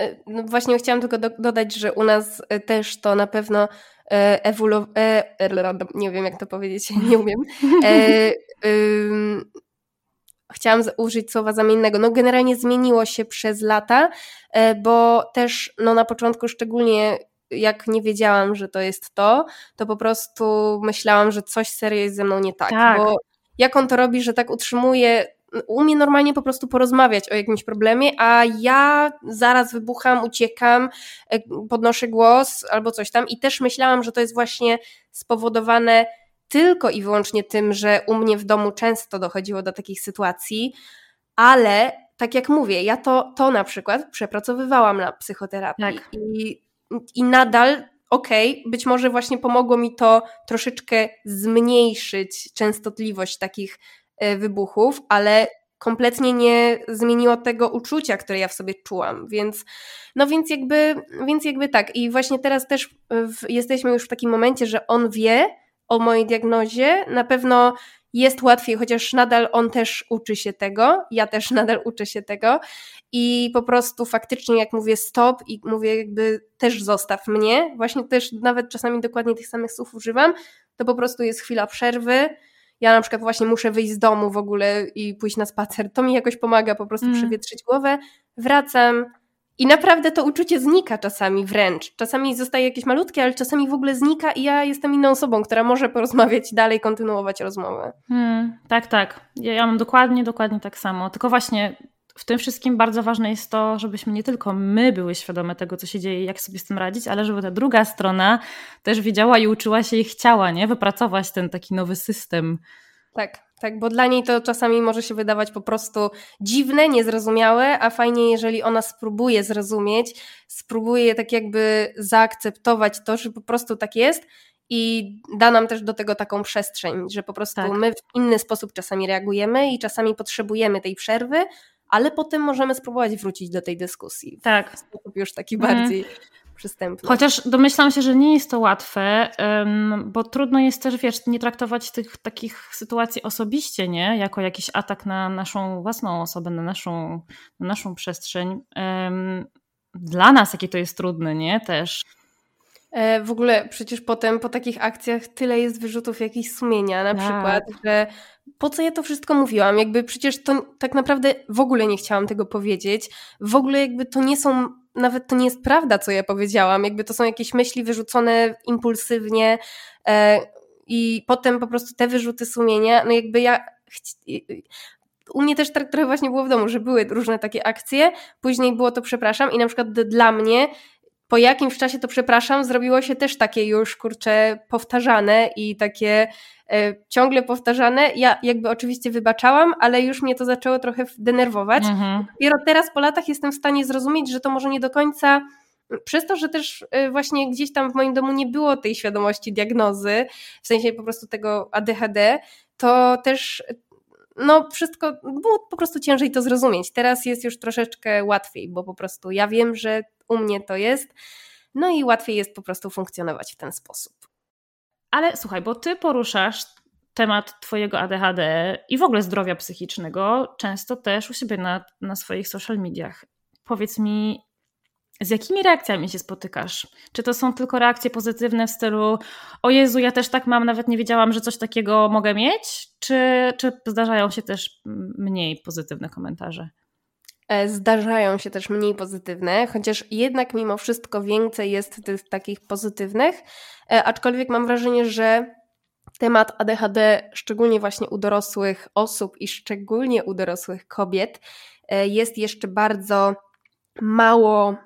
e, no właśnie chciałam tylko do, dodać, że u nas e, też to na pewno e, ewoluowało, nie wiem jak to powiedzieć, nie umiem. E, chciałam użyć słowa zamiennego. No generalnie zmieniło się przez lata, bo też no na początku szczególnie jak nie wiedziałam, że to jest to, to po prostu myślałam, że coś serio jest ze mną nie tak, tak. bo jak on to robi, że tak utrzymuje umie normalnie po prostu porozmawiać o jakimś problemie, a ja zaraz wybucham, uciekam, e, podnoszę głos albo coś tam i też myślałam, że to jest właśnie spowodowane tylko i wyłącznie tym, że u mnie w domu często dochodziło do takich sytuacji, ale tak jak mówię, ja to, to na przykład przepracowywałam na psychoterapii tak. i, i nadal okej, okay, być może właśnie pomogło mi to troszeczkę zmniejszyć częstotliwość takich wybuchów, ale kompletnie nie zmieniło tego uczucia, które ja w sobie czułam, więc no więc jakby, więc jakby tak. I właśnie teraz też w, jesteśmy już w takim momencie, że on wie o mojej diagnozie, na pewno jest łatwiej, chociaż nadal on też uczy się tego, ja też nadal uczę się tego. I po prostu faktycznie jak mówię stop i mówię jakby też zostaw mnie, właśnie też nawet czasami dokładnie tych samych słów używam, to po prostu jest chwila przerwy, ja na przykład właśnie muszę wyjść z domu w ogóle i pójść na spacer, to mi jakoś pomaga po prostu mm. przewietrzyć głowę, wracam i naprawdę to uczucie znika czasami wręcz. Czasami zostaje jakieś malutkie, ale czasami w ogóle znika i ja jestem inną osobą, która może porozmawiać dalej kontynuować rozmowę. Hmm, tak, tak. Ja, ja mam dokładnie, dokładnie tak samo. Tylko właśnie w tym wszystkim bardzo ważne jest to, żebyśmy nie tylko my były świadome tego, co się dzieje i jak sobie z tym radzić, ale żeby ta druga strona też wiedziała i uczyła się i chciała, nie? Wypracować ten taki nowy system. Tak, tak, bo dla niej to czasami może się wydawać po prostu dziwne, niezrozumiałe, a fajnie, jeżeli ona spróbuje zrozumieć, spróbuje tak jakby zaakceptować to, że po prostu tak jest i da nam też do tego taką przestrzeń, że po prostu tak. my w inny sposób czasami reagujemy i czasami potrzebujemy tej przerwy, ale potem możemy spróbować wrócić do tej dyskusji. Tak. W sposób już taki mhm. bardziej przystępny. Chociaż domyślam się, że nie jest to łatwe, bo trudno jest też, wiesz, nie traktować tych takich sytuacji osobiście, nie? Jako jakiś atak na naszą własną osobę, na naszą, na naszą przestrzeń. Dla nas, jakie to jest trudne, nie? Też. E, w ogóle przecież potem po takich akcjach tyle jest wyrzutów jakichś sumienia, na tak. przykład, że po co ja to wszystko mówiłam? Jakby przecież to tak naprawdę w ogóle nie chciałam tego powiedzieć. W ogóle jakby to nie są, nawet to nie jest prawda, co ja powiedziałam. Jakby to są jakieś myśli wyrzucone impulsywnie e, i potem po prostu te wyrzuty sumienia, no jakby ja u mnie też tak trochę właśnie było w domu, że były różne takie akcje, później było to przepraszam i na przykład dla mnie po jakimś czasie to przepraszam, zrobiło się też takie już kurcze powtarzane i takie e, ciągle powtarzane. Ja jakby oczywiście wybaczałam, ale już mnie to zaczęło trochę denerwować. Mhm. Dopiero teraz po latach jestem w stanie zrozumieć, że to może nie do końca przez to, że też e, właśnie gdzieś tam w moim domu nie było tej świadomości diagnozy, w sensie po prostu tego ADHD, to też no wszystko było po prostu ciężej to zrozumieć. Teraz jest już troszeczkę łatwiej, bo po prostu ja wiem, że u mnie to jest, no i łatwiej jest po prostu funkcjonować w ten sposób. Ale słuchaj, bo ty poruszasz temat Twojego ADHD i w ogóle zdrowia psychicznego często też u siebie na, na swoich social mediach. Powiedz mi, z jakimi reakcjami się spotykasz? Czy to są tylko reakcje pozytywne w stylu o Jezu, ja też tak mam, nawet nie wiedziałam, że coś takiego mogę mieć? Czy, czy zdarzają się też mniej pozytywne komentarze? E, zdarzają się też mniej pozytywne, chociaż jednak mimo wszystko więcej jest tych takich pozytywnych, e, aczkolwiek mam wrażenie, że temat ADHD, szczególnie właśnie u dorosłych osób i szczególnie u dorosłych kobiet, e, jest jeszcze bardzo mało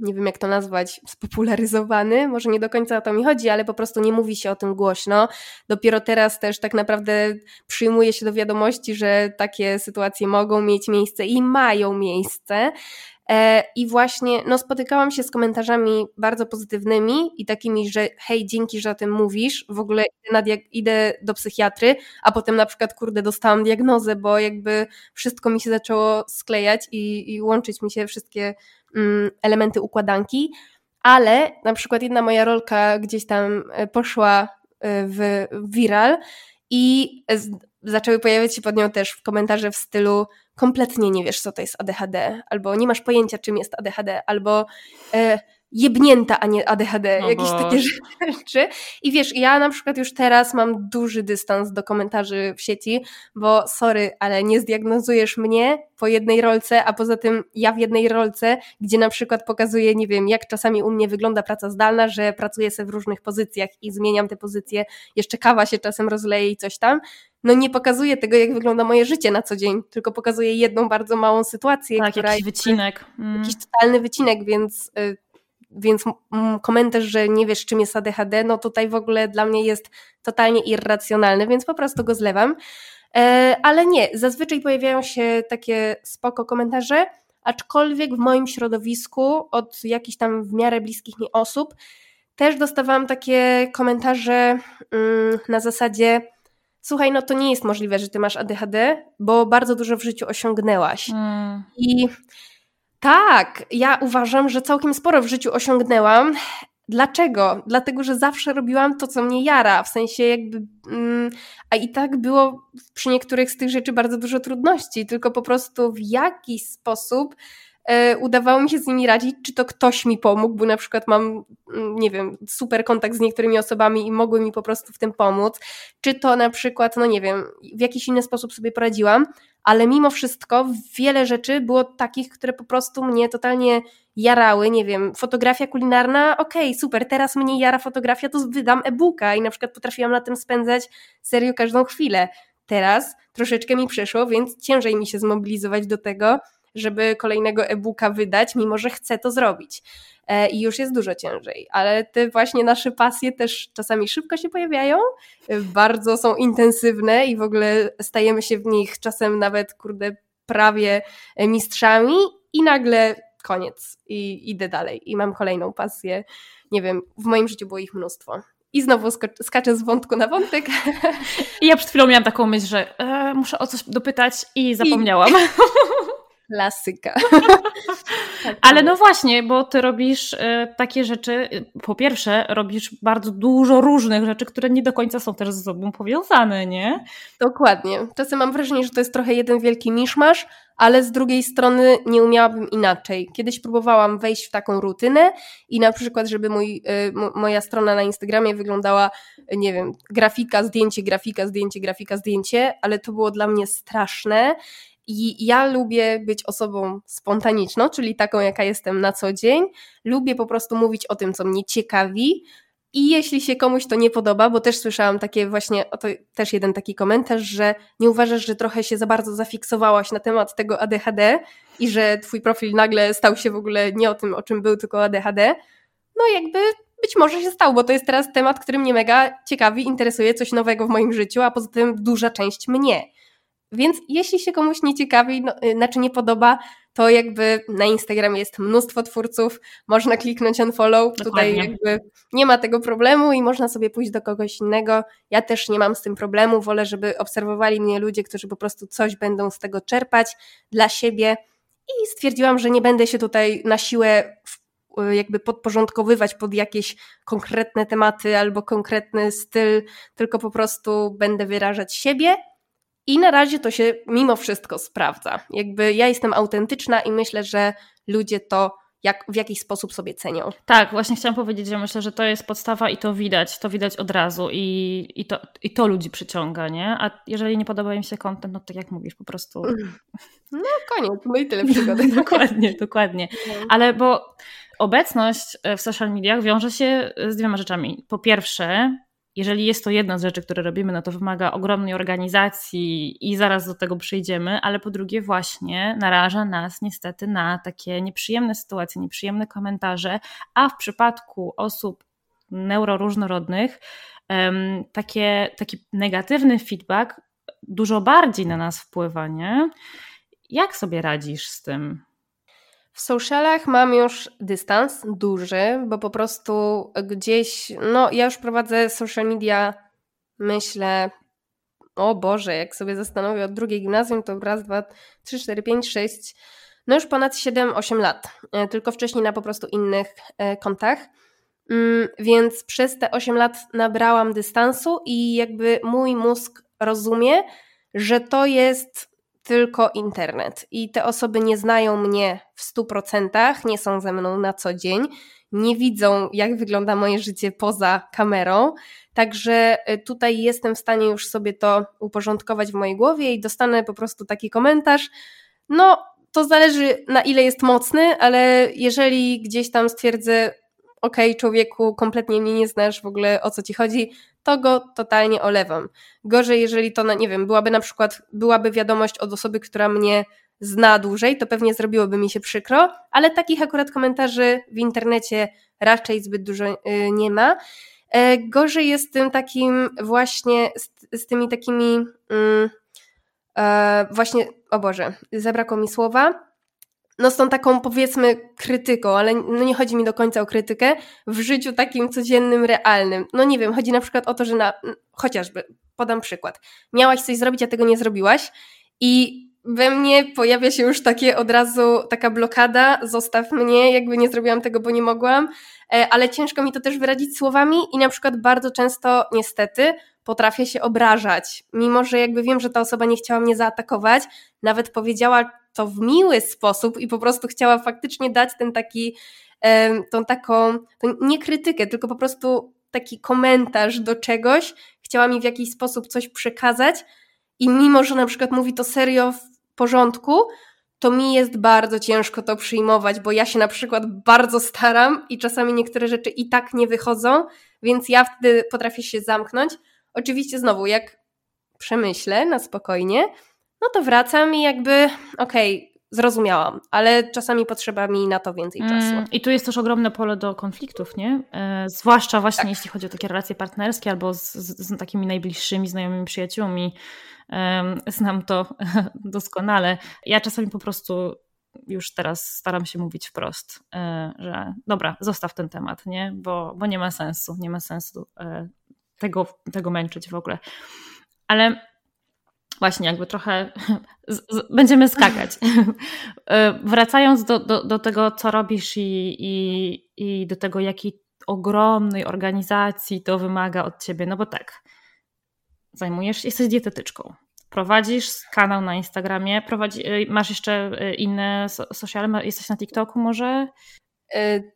nie wiem jak to nazwać, spopularyzowany. Może nie do końca o to mi chodzi, ale po prostu nie mówi się o tym głośno. Dopiero teraz też tak naprawdę przyjmuje się do wiadomości, że takie sytuacje mogą mieć miejsce i mają miejsce. E, I właśnie no, spotykałam się z komentarzami bardzo pozytywnymi i takimi, że hej, dzięki, że o tym mówisz, w ogóle idę, idę do psychiatry, a potem na przykład, kurde, dostałam diagnozę, bo jakby wszystko mi się zaczęło sklejać i, i łączyć mi się wszystkie mm, elementy układanki, ale na przykład jedna moja rolka gdzieś tam e, poszła e, w viral i zaczęły pojawiać się pod nią też komentarze w stylu kompletnie nie wiesz, co to jest ADHD, albo nie masz pojęcia, czym jest ADHD, albo e, jebnięta, a nie ADHD, no jakieś takie rzeczy. I wiesz, ja na przykład już teraz mam duży dystans do komentarzy w sieci, bo sorry, ale nie zdiagnozujesz mnie po jednej rolce, a poza tym ja w jednej rolce, gdzie na przykład pokazuję, nie wiem, jak czasami u mnie wygląda praca zdalna, że pracuję sobie w różnych pozycjach i zmieniam te pozycje, jeszcze kawa się czasem rozleje i coś tam, no nie pokazuje tego, jak wygląda moje życie na co dzień, tylko pokazuje jedną bardzo małą sytuację, tak, która jakiś wycinek. Mm. Jakiś totalny wycinek, więc, y, więc komentarz, że nie wiesz, czym jest ADHD, no tutaj w ogóle dla mnie jest totalnie irracjonalny, więc po prostu go zlewam. E, ale nie, zazwyczaj pojawiają się takie spoko komentarze, aczkolwiek w moim środowisku od jakichś tam w miarę bliskich mi osób też dostawałam takie komentarze mm, na zasadzie słuchaj, no to nie jest możliwe, że ty masz ADHD, bo bardzo dużo w życiu osiągnęłaś. Mm. I tak, ja uważam, że całkiem sporo w życiu osiągnęłam. Dlaczego? Dlatego, że zawsze robiłam to, co mnie jara, w sensie jakby. Mm, a i tak było przy niektórych z tych rzeczy bardzo dużo trudności, tylko po prostu w jakiś sposób udawało mi się z nimi radzić, czy to ktoś mi pomógł, bo na przykład mam, mm, nie wiem, super kontakt z niektórymi osobami i mogły mi po prostu w tym pomóc, czy to na przykład, no nie wiem, w jakiś inny sposób sobie poradziłam, ale mimo wszystko wiele rzeczy było takich, które po prostu mnie totalnie jarały, nie wiem, fotografia kulinarna, okej, okay, super, teraz mnie jara fotografia, to wydam e-booka i na przykład potrafiłam na tym spędzać serio każdą chwilę. Teraz troszeczkę mi przeszło, więc ciężej mi się zmobilizować do tego, żeby kolejnego e-booka wydać, mimo że chcę to zrobić. E, I już jest dużo ciężej, ale te właśnie nasze pasje też czasami szybko się pojawiają, bardzo są intensywne i w ogóle stajemy się w nich czasem nawet, kurde, prawie mistrzami i nagle koniec i idę dalej i mam kolejną pasję. Nie wiem, w moim życiu było ich mnóstwo. I znowu skaczę z wątku na wątek. I ja przed chwilą miałam taką myśl, że e, muszę o coś dopytać i zapomniałam. I... Klasyka. tak Ale no właśnie, bo ty robisz y, takie rzeczy, po pierwsze robisz bardzo dużo różnych rzeczy, które nie do końca są też ze sobą powiązane, nie? Dokładnie. Czasem mam wrażenie, że to jest trochę jeden wielki miszmasz, ale z drugiej strony nie umiałabym inaczej. Kiedyś próbowałam wejść w taką rutynę i na przykład, żeby mój, y, moja strona na Instagramie wyglądała, nie wiem, grafika, zdjęcie, grafika, zdjęcie, grafika, zdjęcie, ale to było dla mnie straszne i ja lubię być osobą spontaniczną, czyli taką, jaka jestem na co dzień. Lubię po prostu mówić o tym, co mnie ciekawi, I jeśli się komuś to nie podoba, bo też słyszałam takie właśnie, oto też jeden taki komentarz, że nie uważasz, że trochę się za bardzo zafiksowałaś na temat tego ADHD i że twój profil nagle stał się w ogóle nie o tym, o czym był, tylko ADHD. No jakby być może się stał, bo to jest teraz temat, który mnie mega ciekawi, interesuje, coś nowego w moim życiu, a poza tym duża część mnie. Więc jeśli się komuś nie ciekawi, no, znaczy nie podoba, to jakby na Instagramie jest mnóstwo twórców, można kliknąć unfollow, Dokładnie. tutaj jakby nie ma tego problemu i można sobie pójść do kogoś innego. Ja też nie mam z tym problemu, wolę, żeby obserwowali mnie ludzie, którzy po prostu coś będą z tego czerpać dla siebie i stwierdziłam, że nie będę się tutaj na siłę jakby podporządkowywać pod jakieś konkretne tematy albo konkretny styl, tylko po prostu będę wyrażać siebie i na razie to się mimo wszystko sprawdza. Jakby ja jestem autentyczna i myślę, że ludzie to jak, w jakiś sposób sobie cenią. Tak, właśnie chciałam powiedzieć, że myślę, że to jest podstawa i to widać, to widać od razu i, i, to, i to ludzi przyciąga, nie? A jeżeli nie podoba im się kontent, no tak jak mówisz, po prostu... No koniec, no i tyle przygody. dokładnie, dokładnie. No. Ale bo obecność w social mediach wiąże się z dwiema rzeczami. Po pierwsze, jeżeli jest to jedna z rzeczy, które robimy, no to wymaga ogromnej organizacji i zaraz do tego przyjdziemy, ale po drugie właśnie naraża nas niestety na takie nieprzyjemne sytuacje, nieprzyjemne komentarze, a w przypadku osób neuroróżnorodnych takie, taki negatywny feedback dużo bardziej na nas wpływa, nie? Jak sobie radzisz z tym? W socialach mam już dystans duży, bo po prostu gdzieś, no ja już prowadzę social media, myślę, o Boże, jak sobie zastanowię od drugiej gimnazjum, to raz, dwa, trzy, cztery, pięć, sześć, no już ponad 7-8 lat, e, tylko wcześniej na po prostu innych e, kontach. Mm, więc przez te 8 lat nabrałam dystansu i jakby mój mózg rozumie, że to jest tylko internet i te osoby nie znają mnie w 100%, nie są ze mną na co dzień, nie widzą, jak wygląda moje życie poza kamerą. Także y, tutaj jestem w stanie już sobie to uporządkować w mojej głowie i dostanę po prostu taki komentarz. No, to zależy na ile jest mocny, ale jeżeli gdzieś tam stwierdzę, okej, okay, człowieku, kompletnie mnie nie znasz, w ogóle o co ci chodzi, to go totalnie olewam. Gorzej, jeżeli to, nie wiem, byłaby na przykład, byłaby wiadomość od osoby, która mnie zna dłużej, to pewnie zrobiłoby mi się przykro, ale takich akurat komentarzy w internecie raczej zbyt dużo y, nie ma. E, gorzej jest z tym takim właśnie, z, z tymi takimi mm, e, właśnie, o Boże, zabrakło mi słowa, no z tą taką powiedzmy krytyką, ale no nie chodzi mi do końca o krytykę, w życiu takim codziennym, realnym. No nie wiem, chodzi na przykład o to, że na, chociażby, podam przykład, miałaś coś zrobić, a tego nie zrobiłaś i we mnie pojawia się już takie od razu taka blokada, zostaw mnie, jakby nie zrobiłam tego, bo nie mogłam, e, ale ciężko mi to też wyrazić słowami i na przykład bardzo często niestety potrafię się obrażać, mimo że jakby wiem, że ta osoba nie chciała mnie zaatakować, nawet powiedziała to w miły sposób i po prostu chciała faktycznie dać ten taki, tą taką, nie krytykę, tylko po prostu taki komentarz do czegoś, chciała mi w jakiś sposób coś przekazać i mimo, że na przykład mówi to serio w porządku, to mi jest bardzo ciężko to przyjmować, bo ja się na przykład bardzo staram i czasami niektóre rzeczy i tak nie wychodzą, więc ja wtedy potrafię się zamknąć. Oczywiście znowu, jak przemyślę na spokojnie, no to wracam i jakby okej, okay, zrozumiałam, ale czasami potrzeba mi na to więcej czasu. Mm, I tu jest też ogromne pole do konfliktów, nie? E, zwłaszcza właśnie tak. jeśli chodzi o takie relacje partnerskie albo z, z, z takimi najbliższymi, znajomymi przyjaciółmi. E, znam to doskonale. Ja czasami po prostu już teraz staram się mówić wprost, e, że dobra, zostaw ten temat, nie? Bo, bo nie ma sensu, nie ma sensu e, tego, tego męczyć w ogóle. Ale właśnie jakby trochę z, z, będziemy skakać. E, wracając do, do, do tego, co robisz i, i, i do tego, jakiej ogromnej organizacji to wymaga od ciebie, no bo tak, zajmujesz, jesteś dietetyczką, prowadzisz kanał na Instagramie, prowadzi, e, masz jeszcze e, inne sociale, jesteś na TikToku może?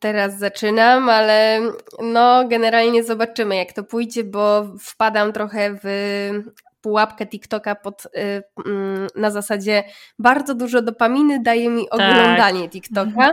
Teraz zaczynam, ale no generalnie zobaczymy jak to pójdzie, bo wpadam trochę w pułapkę TikToka pod, y, mm, na zasadzie bardzo dużo dopaminy daje mi tak. oglądanie tak. TikToka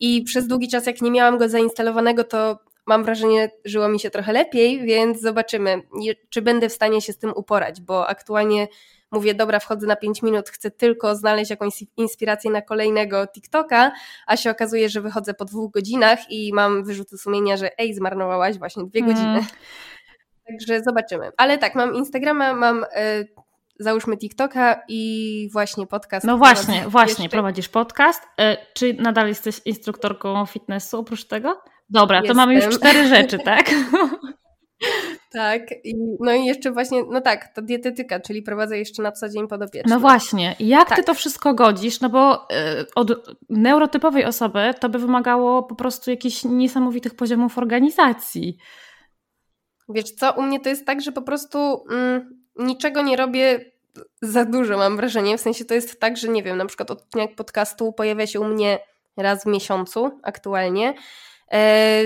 i przez długi czas jak nie miałam go zainstalowanego to mam wrażenie, żyło mi się trochę lepiej, więc zobaczymy, czy będę w stanie się z tym uporać, bo aktualnie mówię, dobra, wchodzę na 5 minut, chcę tylko znaleźć jakąś inspirację na kolejnego TikToka, a się okazuje, że wychodzę po dwóch godzinach i mam wyrzuty sumienia, że ej, zmarnowałaś właśnie dwie mm. Także zobaczymy. Ale tak, mam Instagrama, mam y, załóżmy TikToka i właśnie podcast. No właśnie, właśnie, jeszcze. prowadzisz podcast. Y, czy nadal jesteś instruktorką fitnessu oprócz tego? Dobra, Jestem. to mamy już cztery rzeczy, tak? Tak, i, no i jeszcze właśnie, no tak, to dietetyka, czyli prowadzę jeszcze na co dzień podopieczne. No właśnie, jak tak. ty to wszystko godzisz? No bo y, od neurotypowej osoby to by wymagało po prostu jakichś niesamowitych poziomów organizacji. Wiesz co, u mnie to jest tak, że po prostu mm, niczego nie robię za dużo, mam wrażenie. W sensie to jest tak, że nie wiem, na przykład odcinek podcastu pojawia się u mnie raz w miesiącu aktualnie. E,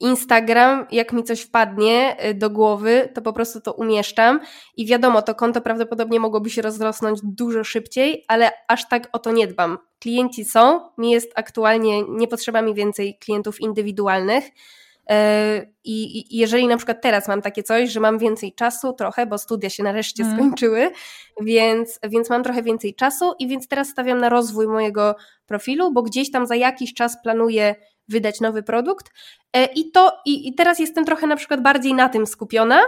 Instagram, jak mi coś wpadnie e, do głowy, to po prostu to umieszczam i wiadomo, to konto prawdopodobnie mogłoby się rozrosnąć dużo szybciej, ale aż tak o to nie dbam. Klienci są, mi jest aktualnie, nie potrzeba mi więcej klientów indywidualnych, I, I, jeżeli na przykład teraz mam takie coś, że mam więcej czasu trochę, bo studia się nareszcie mm. skończyły, więc, więc mam trochę więcej czasu i więc teraz stawiam na rozwój mojego profilu, bo gdzieś tam za jakiś czas planuję wydać nowy produkt e, i to i, i teraz jestem trochę na przykład bardziej na tym skupiona,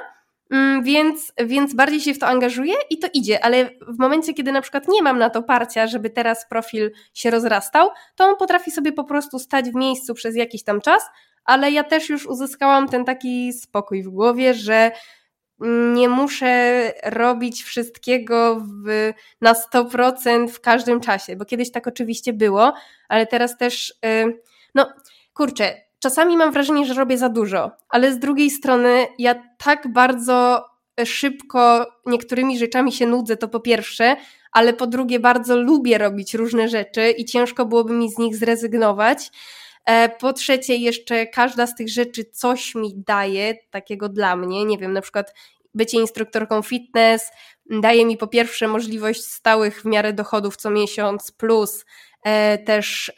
mm, więc, więc bardziej się w to angażuję i to idzie, ale w momencie, kiedy na przykład nie mam na to parcia, żeby teraz profil się rozrastał, to on potrafi sobie po prostu stać w miejscu przez jakiś tam czas, ale ja też już uzyskałam ten taki spokój w głowie, że nie muszę robić wszystkiego w, na 100% w każdym czasie, bo kiedyś tak oczywiście było, ale teraz też, yy, no kurczę, czasami mam wrażenie, że robię za dużo, ale z drugiej strony ja tak bardzo szybko niektórymi rzeczami się nudzę, to po pierwsze, ale po drugie bardzo lubię robić różne rzeczy i ciężko byłoby mi z nich zrezygnować. E, po trzecie, jeszcze każda z tych rzeczy coś mi daje, takiego dla mnie. Nie wiem, na przykład bycie instruktorką fitness daje mi po pierwsze możliwość stałych w miarę dochodów co miesiąc, plus e, też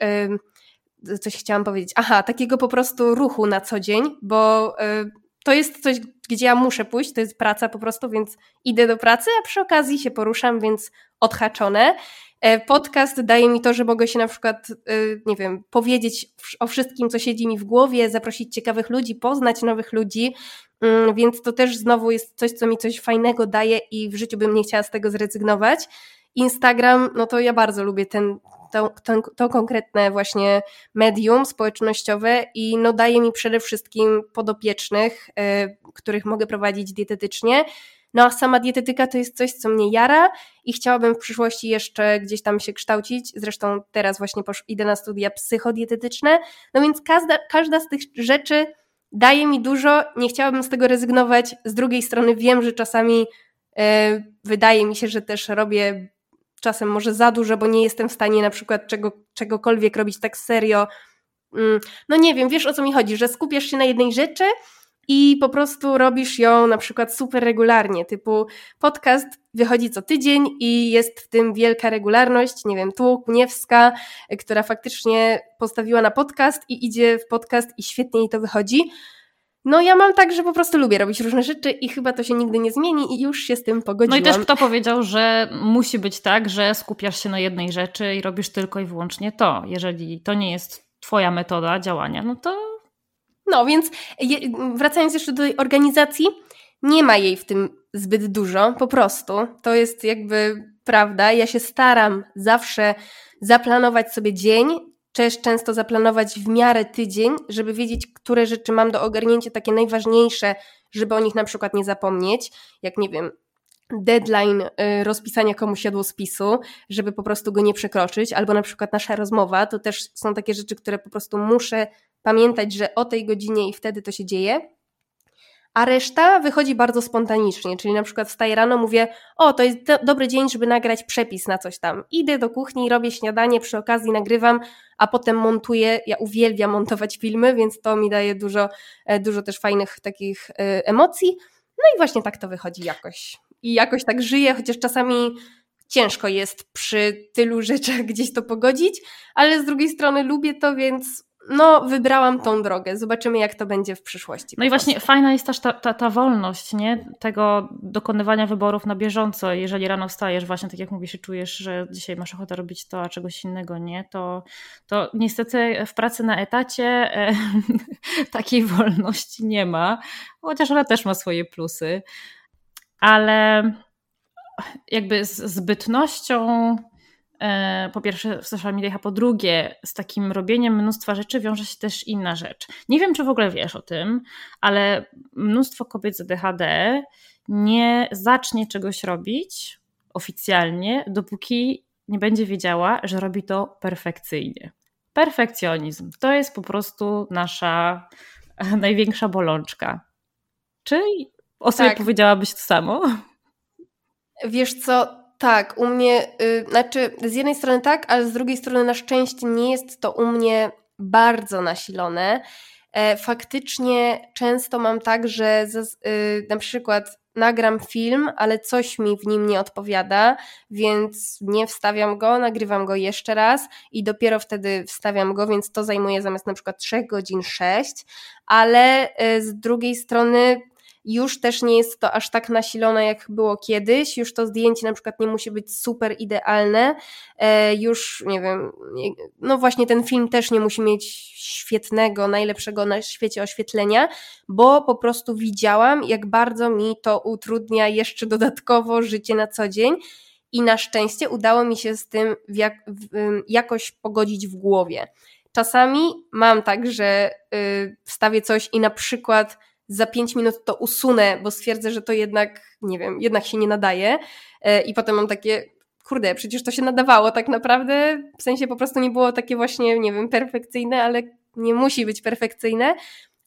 coś chciałam powiedzieć. Aha, takiego po prostu ruchu na co dzień, bo e, to jest coś, gdzie ja muszę pójść, to jest praca po prostu, więc idę do pracy, a przy okazji się poruszam, więc odhaczone. E, podcast daje mi to, że mogę się na przykład, e, nie wiem, powiedzieć o wszystkim, co siedzi mi w głowie, zaprosić ciekawych ludzi, poznać nowych ludzi, mm, więc to też znowu jest coś, co mi coś fajnego daje i w życiu bym nie chciała z tego zrezygnować. Instagram, no to ja bardzo lubię ten, to, to, to, konkretne właśnie medium społecznościowe i no daje mi przede wszystkim podopiecznych, y, których mogę prowadzić dietetycznie. No a sama dietetyka to jest coś, co mnie jara i chciałabym w przyszłości jeszcze gdzieś tam się kształcić. Zresztą teraz właśnie idę na studia psychodietetyczne. No więc każda, każda z tych rzeczy daje mi dużo, nie chciałabym z tego rezygnować. Z drugiej strony wiem, że czasami y, wydaje mi się, że też robię czasem może za dużo, bo nie jestem w stanie na przykład czego, czegokolwiek robić tak serio. Mm, no nie wiem, wiesz o co mi chodzi, że skupiasz się na jednej rzeczy i po prostu robisz ją na przykład super regularnie, typu podcast wychodzi co tydzień i jest w tym wielka regularność, nie wiem, tu Kuniewska, która faktycznie postawiła na podcast i idzie w podcast i świetnie jej to wychodzi. No ja mam tak, że po prostu lubię robić różne rzeczy i chyba to się nigdy nie zmieni i już się z tym pogodziłam. No i też kto powiedział, że musi być tak, że skupiasz się na jednej rzeczy i robisz tylko i wyłącznie to. Jeżeli to nie jest twoja metoda działania, no to... No więc wracając jeszcze do tej organizacji, nie ma jej w tym zbyt dużo, po prostu. To jest jakby prawda. Ja się staram zawsze zaplanować sobie dzień, też często zaplanować w miarę tydzień, żeby wiedzieć, które rzeczy mam do ogarnięcia, takie najważniejsze, żeby o nich na przykład nie zapomnieć, jak nie wiem, deadline y, rozpisania komuś jadłospisu, żeby po prostu go nie przekroczyć, albo na przykład nasza rozmowa, to też są takie rzeczy, które po prostu muszę pamiętać, że o tej godzinie i wtedy to się dzieje a reszta wychodzi bardzo spontanicznie, czyli na przykład wstaję rano, mówię, o, to jest do, dobry dzień, żeby nagrać przepis na coś tam. Idę do kuchni, robię śniadanie, przy okazji nagrywam, a potem montuję. Ja uwielbiam montować filmy, więc to mi daje dużo, e, dużo też fajnych takich e, emocji. No i właśnie tak to wychodzi jakoś. I jakoś tak żyję, chociaż czasami ciężko jest przy tylu rzeczach gdzieś to pogodzić, ale z drugiej strony lubię to, więc no, wybrałam tą drogę. Zobaczymy, jak to będzie w przyszłości. No i właśnie fajna jest też ta, ta, ta, wolność, nie? Tego dokonywania wyborów na bieżąco. Jeżeli rano wstajesz, właśnie tak jak mówisz, i czujesz, że dzisiaj masz ochotę robić to, a czegoś innego nie, to, to niestety w pracy na etacie e, takiej wolności nie ma, chociaż ona też ma swoje plusy. Ale jakby z zbytnością po pierwsze w social mediach, a po drugie z takim robieniem mnóstwa rzeczy wiąże się też inna rzecz. Nie wiem, czy w ogóle wiesz o tym, ale mnóstwo kobiet z ADHD nie zacznie czegoś robić oficjalnie, dopóki nie będzie wiedziała, że robi to perfekcyjnie. Perfekcjonizm to jest po prostu nasza największa bolączka. Czy o sobie tak. powiedziałabyś to samo? Wiesz co, tak, u mnie, y, znaczy z jednej strony tak, ale z drugiej strony na szczęście nie jest to u mnie bardzo nasilone. E, faktycznie często mam tak, że y, na przykład nagram film, ale coś mi w nim nie odpowiada, więc nie wstawiam go, nagrywam go jeszcze raz i dopiero wtedy wstawiam go, więc to zajmuje zamiast na przykład 3 godzin 6, ale y, z drugiej strony już też nie jest to aż tak nasilone, jak było kiedyś. Już to zdjęcie na przykład nie musi być super idealne. E, już, nie wiem, no właśnie ten film też nie musi mieć świetnego, najlepszego na świecie oświetlenia, bo po prostu widziałam, jak bardzo mi to utrudnia jeszcze dodatkowo życie na co dzień. I na szczęście udało mi się z tym jak, jakoś pogodzić w głowie. Czasami mam tak, że y, wstawię coś i na przykład za pięć minut to usunę, bo stwierdzę, że to jednak, nie wiem, jednak się nie nadaje. E, I potem mam takie, kurde, przecież to się nadawało tak naprawdę. W sensie po prostu nie było takie właśnie, nie wiem, perfekcyjne, ale nie musi być perfekcyjne.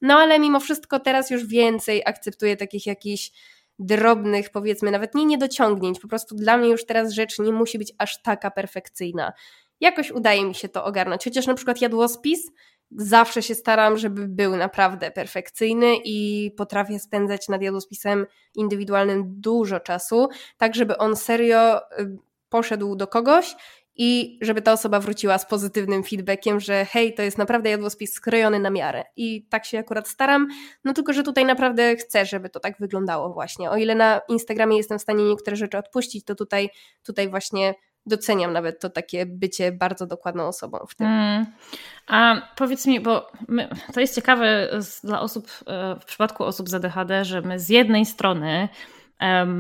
No ale mimo wszystko teraz już więcej akceptuję takich jakichś drobnych, powiedzmy, nawet nie niedociągnięć. Po prostu dla mnie już teraz rzecz nie musi być aż taka perfekcyjna. Jakoś udaje mi się to ogarnąć. Chociaż na przykład jadłospis zawsze się staram, żeby był naprawdę perfekcyjny i potrafię spędzać nad jadłospisem indywidualnym dużo czasu, tak żeby on serio y, poszedł do kogoś i żeby ta osoba wróciła z pozytywnym feedbackiem, że hej, to jest naprawdę jadłospis skrojony na miarę. I tak się akurat staram, no tylko, że tutaj naprawdę chcę, żeby to tak wyglądało właśnie. O ile na Instagramie jestem w stanie niektóre rzeczy odpuścić, to tutaj, tutaj właśnie doceniam nawet to takie bycie bardzo dokładną osobą w tym. Mm. A powiedz mi, bo my, to jest ciekawe dla osób, e, w przypadku osób z ADHD, że my z jednej strony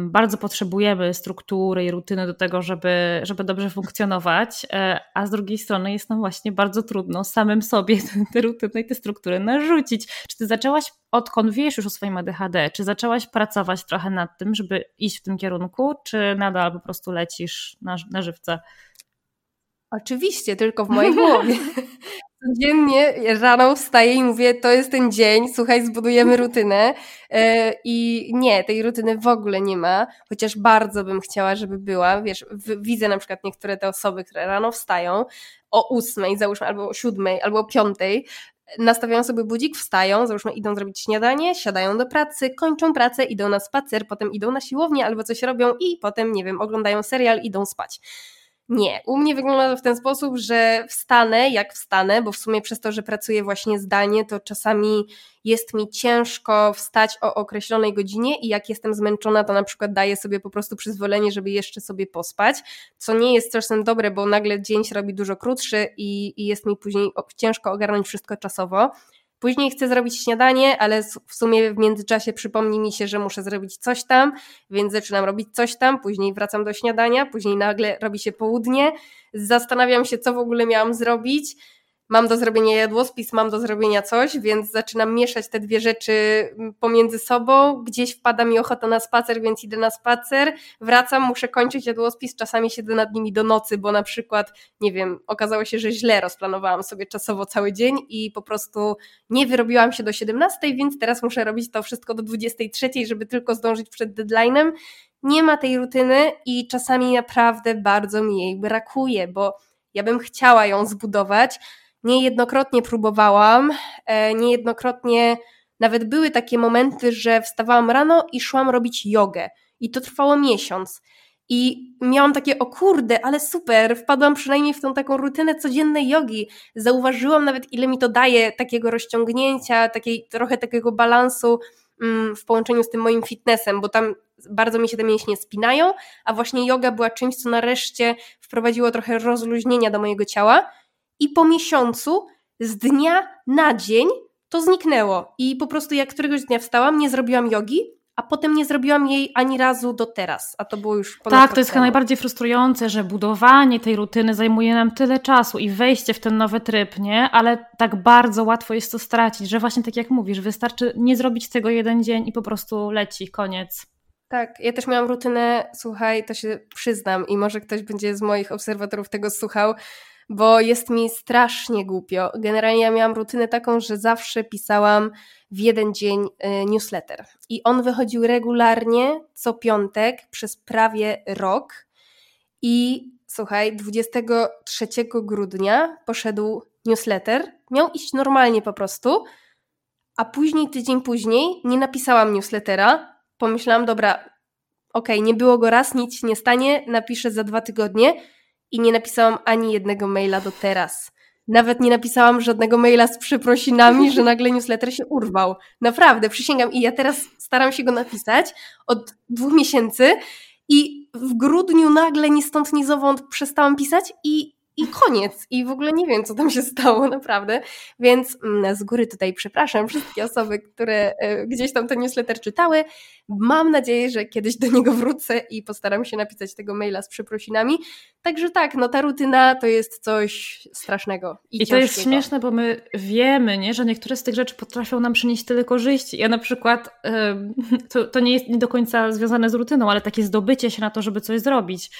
bardzo potrzebujemy struktury i rutyny do tego, żeby, żeby dobrze funkcjonować, e, a z drugiej strony jest nam właśnie bardzo trudno samym sobie te rutyny i te struktury narzucić. Czy ty zaczęłaś, odkąd wiesz już o swoim ADHD, czy zaczęłaś pracować trochę nad tym, żeby iść w tym kierunku, czy nadal po prostu lecisz na, na żywca? Oczywiście, tylko w mojej głowie. codziennie rano wstaję i mówię, to jest ten dzień, słuchaj, zbudujemy rutynę e, i nie, tej rutyny w ogóle nie ma, chociaż bardzo bym chciała, żeby była, wiesz, widzę na przykład niektóre te osoby, które rano wstają o ósmej, załóżmy, albo o siódmej, albo o piątej, nastawiają sobie budzik, wstają, załóżmy idą zrobić śniadanie, siadają do pracy, kończą pracę, idą na spacer, potem idą na siłownię albo coś robią i potem, nie wiem, oglądają serial, idą spać. Nie, u mnie wygląda to w ten sposób, że wstanę jak wstanę, bo w sumie przez to, że pracuję właśnie zdalnie, to czasami jest mi ciężko wstać o określonej godzinie i jak jestem zmęczona, to na przykład daję sobie po prostu przyzwolenie, żeby jeszcze sobie pospać, co nie jest czasem dobre, bo nagle dzień się robi dużo krótszy i, i jest mi później ciężko ogarnąć wszystko czasowo. Później chcę zrobić śniadanie, ale w sumie w międzyczasie przypomni mi się, że muszę zrobić coś tam, więc zaczynam robić coś tam, później wracam do śniadania, później nagle robi się południe, zastanawiam się, co w ogóle miałam zrobić mam do zrobienia jadłospis, mam do zrobienia coś, więc zaczynam mieszać te dwie rzeczy pomiędzy sobą. Gdzieś wpada mi ochota na spacer, więc idę na spacer, wracam, muszę kończyć jadłospis, czasami siedzę nad nimi do nocy, bo na przykład, nie wiem, okazało się, że źle rozplanowałam sobie czasowo cały dzień i po prostu nie wyrobiłam się do 17, więc teraz muszę robić to wszystko do 23, żeby tylko zdążyć przed deadline'em. Nie ma tej rutyny i czasami naprawdę bardzo mi jej brakuje, bo ja bym chciała ją zbudować, Niejednokrotnie próbowałam, e, niejednokrotnie nawet były takie momenty, że wstawałam rano i szłam robić jogę. I to trwało miesiąc. I miałam takie, o kurde, ale super, wpadłam przynajmniej w tą taką rutynę codziennej jogi. Zauważyłam nawet, ile mi to daje takiego rozciągnięcia, takiej, trochę takiego balansu mm, w połączeniu z tym moim fitnessem, bo tam bardzo mi się te mięśnie spinają, a właśnie yoga była czymś, co nareszcie wprowadziło trochę rozluźnienia do mojego ciała. I po miesiącu, z dnia na dzień, to zniknęło. I po prostu jak któregoś dnia wstałam, nie zrobiłam jogi, a potem nie zrobiłam jej ani razu do teraz, a to było już ponad Tak, to jest chyba najbardziej frustrujące, że budowanie tej rutyny zajmuje nam tyle czasu i wejście w ten nowy tryb, nie? Ale tak bardzo łatwo jest to stracić, że właśnie tak jak mówisz, wystarczy nie zrobić tego jeden dzień i po prostu leci, koniec. Tak, ja też miałam rutynę, słuchaj, to się przyznam i może ktoś będzie z moich obserwatorów tego słuchał, bo jest mi strasznie głupio. Generalnie ja miałam rutynę taką, że zawsze pisałam w jeden dzień y, newsletter. I on wychodził regularnie co piątek przez prawie rok. I słuchaj, 23 grudnia poszedł newsletter. Miał iść normalnie po prostu, a później, tydzień później, nie napisałam newslettera. Pomyślałam, dobra, okej, okay, nie było go raz, nic się nie stanie, napiszę za dwa tygodnie i nie napisałam ani jednego maila do teraz. Nawet nie napisałam żadnego maila z przeprosinami, że nagle newsletter się urwał. Naprawdę, przysięgam. I ja teraz staram się go napisać od dwóch miesięcy i w grudniu nagle ni stąd, ni zowąd przestałam pisać i i koniec. I w ogóle nie wiem, co tam się stało, naprawdę. Więc mm, z góry tutaj przepraszam wszystkie osoby, które e, gdzieś tam ten newsletter czytały. Mam nadzieję, że kiedyś do niego wrócę i postaram się napisać tego maila z przeprosinami. Także tak, no ta rutyna to jest coś strasznego. I, I to jest śmieszne, bo my wiemy, nie, że niektóre z tych rzeczy potrafią nam przynieść tyle korzyści. Ja na przykład, to, to nie jest nie do końca związane z rutyną, ale takie zdobycie się na to, żeby coś zrobić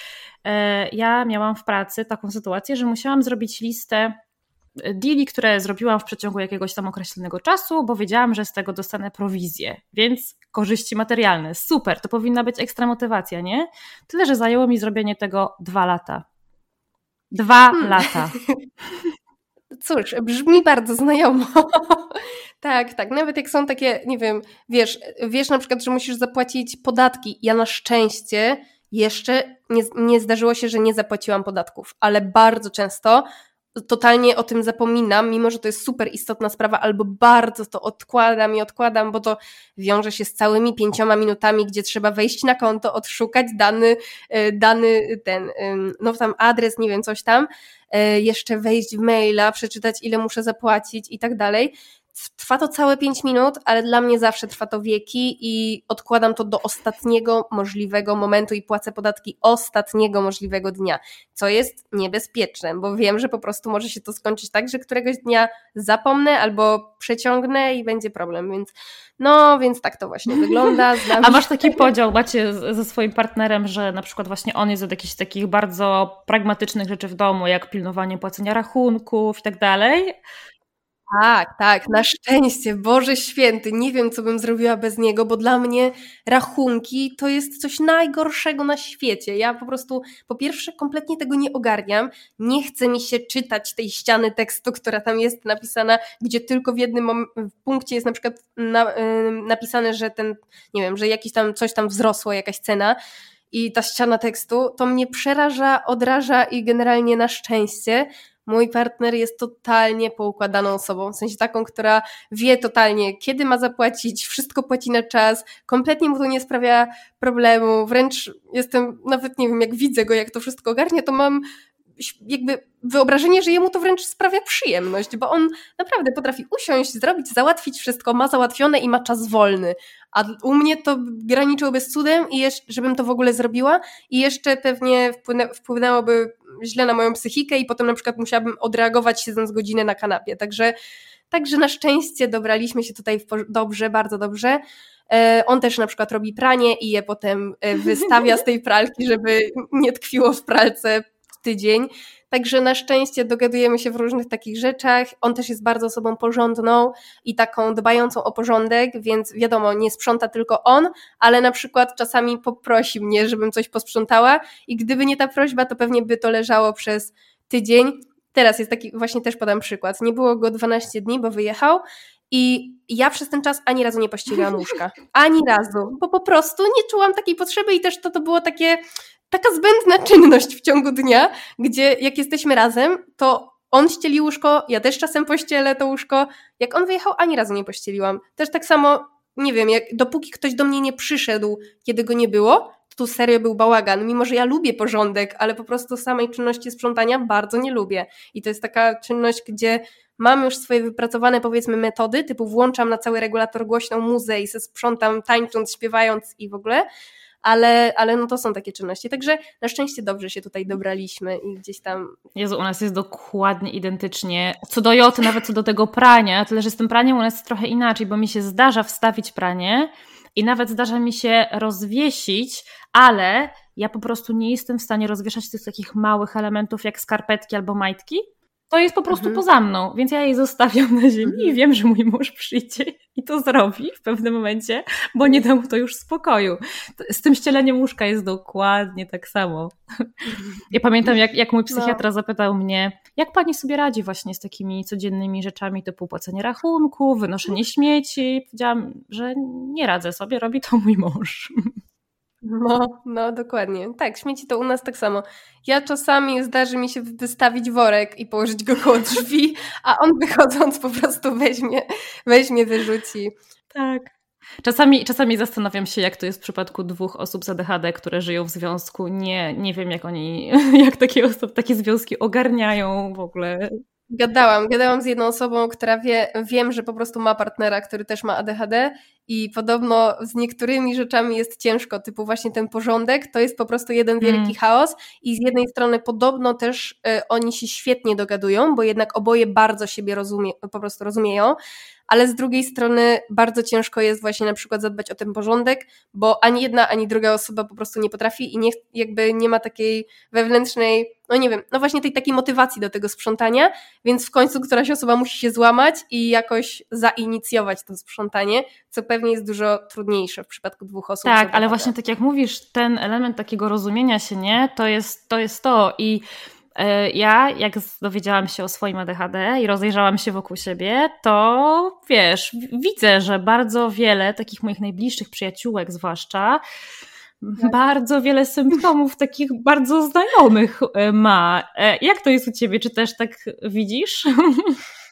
ja miałam w pracy taką sytuację, że musiałam zrobić listę e, deali, które zrobiłam w przeciągu jakiegoś tam określonego czasu, bo wiedziałam, że z tego dostanę prowizję, więc korzyści materialne. Super, to powinna być ekstra motywacja, nie? Tyle, że zajęło mi zrobienie tego dwa lata. Dwa hmm. lata. Cóż, brzmi bardzo znajomo. tak, tak. Nawet jak są takie, nie wiem, wiesz, wiesz na przykład, że musisz zapłacić podatki. Ja na szczęście jeszcze nie, nie zdarzyło się, że nie zapłaciłam podatków, ale bardzo często totalnie o tym zapominam, mimo że to jest super istotna sprawa, albo bardzo to odkładam i odkładam, bo to wiąże się z całymi pięcioma minutami, gdzie trzeba wejść na konto, odszukać dany, e, dany ten, no tam adres, nie wiem, coś tam, e, jeszcze wejść w maila, przeczytać ile muszę zapłacić i tak dalej. Trwa to całe 5 minut, ale dla mnie zawsze trwa to wieki i odkładam to do ostatniego możliwego momentu i płacę podatki ostatniego możliwego dnia, co jest niebezpieczne, bo wiem, że po prostu może się to skończyć tak, że któregoś dnia zapomnę albo przeciągnę i będzie problem, więc no, więc tak to właśnie wygląda. Znam A masz taki podział, macie ze swoim partnerem, że na przykład właśnie on jest od jakichś takich bardzo pragmatycznych rzeczy w domu, jak pilnowanie płacenia rachunków i tak dalej, tak, tak, na szczęście, Boże Święty, nie wiem, co bym zrobiła bez niego, bo dla mnie rachunki to jest coś najgorszego na świecie. Ja po prostu, po pierwsze, kompletnie tego nie ogarniam, nie chce mi się czytać tej ściany tekstu, która tam jest napisana, gdzie tylko w jednym punkcie jest na przykład na, napisane, że ten, nie wiem, że jakiś tam, coś tam wzrosło, jakaś cena, i ta ściana tekstu, to mnie przeraża, odraża i generalnie na szczęście mój partner jest totalnie poukładaną osobą, w sensie taką, która wie totalnie, kiedy ma zapłacić, wszystko płaci na czas, kompletnie mu to nie sprawia problemu, wręcz jestem, nawet nie wiem, jak widzę go, jak to wszystko ogarnia, to mam jakby wyobrażenie, że jemu to wręcz sprawia przyjemność, bo on naprawdę potrafi usiąść, zrobić, załatwić wszystko, ma załatwione i ma czas wolny. A u mnie to graniczyłoby z cudem, i jeszcze, żebym to w ogóle zrobiła i jeszcze pewnie wpłynęłoby źle na moją psychikę i potem na przykład musiałabym odreagować siedząc godzinę na kanapie. Także, także na szczęście dobraliśmy się tutaj dobrze, bardzo dobrze. E, on też na przykład robi pranie i je potem e, wystawia z tej pralki, żeby nie tkwiło w pralce tydzień. Także na szczęście dogadujemy się w różnych takich rzeczach. On też jest bardzo osobą porządną i taką dbającą o porządek, więc wiadomo, nie sprząta tylko on, ale na przykład czasami poprosi mnie, żebym coś posprzątała i gdyby nie ta prośba, to pewnie by to leżało przez tydzień. Teraz jest taki, właśnie też podam przykład. Nie było go 12 dni, bo wyjechał i ja przez ten czas ani razu nie pościeliłam łóżka. Ani razu, bo po prostu nie czułam takiej potrzeby i też to, to było takie taka zbędna czynność w ciągu dnia, gdzie jak jesteśmy razem, to on ścieli łóżko, ja też czasem pościelę to łóżko. Jak on wyjechał, ani razu nie pościeliłam. Też tak samo, nie wiem, jak dopóki ktoś do mnie nie przyszedł, kiedy go nie było, to tu serio był bałagan. Mimo, że ja lubię porządek, ale po prostu samej czynności sprzątania bardzo nie lubię. I to jest taka czynność, gdzie mam już swoje wypracowane, powiedzmy, metody, typu włączam na cały regulator głośną muzę i se sprzątam tańcząc, śpiewając i w ogóle, ale, ale no to są takie czynności. Także na szczęście dobrze się tutaj dobraliśmy i gdzieś tam. Jezu, u nas jest dokładnie identycznie. Co do joty, nawet co do tego prania, tyle że z tym praniem u nas jest trochę inaczej, bo mi się zdarza wstawić pranie i nawet zdarza mi się rozwiesić, ale ja po prostu nie jestem w stanie rozwieszać tych takich małych elementów jak skarpetki albo majtki, to jest po prostu mhm. poza mną, więc ja jej zostawiam na ziemi mhm. i wiem, że mój mąż przyjdzie i to zrobi w pewnym momencie, bo nie da mu to już spokoju. Z tym ścieleniem łóżka jest dokładnie tak samo. Ja pamiętam, jak, jak mój no. psychiatra no. zapytał mnie, jak pani sobie radzi właśnie z takimi codziennymi rzeczami typu płacenie rachunku, wynoszenie śmieci. Powiedziałam, że nie radzę sobie, robi to mój mąż. No, no, dokładnie. Tak, śmieci to u nas tak samo. Ja czasami zdarzy mi się wystawić worek i położyć go koło drzwi, a on wychodząc po prostu weźmie, weźmie wyrzuci. Tak. Czasami, czasami zastanawiam się, jak to jest w przypadku dwóch osób z ADHD, które żyją w związku. Nie, nie wiem, jak oni, jak takie osoby, takie związki ogarniają w ogóle. Gadałam, gadałam z jedną osobą, która wie, wiem, że po prostu ma partnera, który też ma ADHD i podobno z niektórymi rzeczami jest ciężko, typu właśnie ten porządek, to jest po prostu jeden wielki mm. chaos i z jednej strony podobno też y, oni się świetnie dogadują, bo jednak oboje bardzo siebie rozumie, po prostu rozumieją, ale z drugiej strony bardzo ciężko jest właśnie na przykład zadbać o ten porządek, bo ani jedna, ani druga osoba po prostu nie potrafi i nie, jakby nie ma takiej wewnętrznej, no nie wiem, no właśnie tej takiej motywacji do tego sprzątania, więc w końcu któraś osoba musi się złamać i jakoś zainicjować to sprzątanie, co pewnie jest dużo trudniejsze w przypadku dwóch osób. Tak, ale właśnie tak jak mówisz, ten element takiego rozumienia się, nie, to jest to. Jest to. I E, ja, jak dowiedziałam się o swoim ADHD i rozejrzałam się wokół siebie, to wiesz, widzę, że bardzo wiele takich moich najbliższych przyjaciółek, zwłaszcza, tak. bardzo wiele symptomów takich bardzo znajomych e, ma. E, jak to jest u ciebie? Czy też tak widzisz?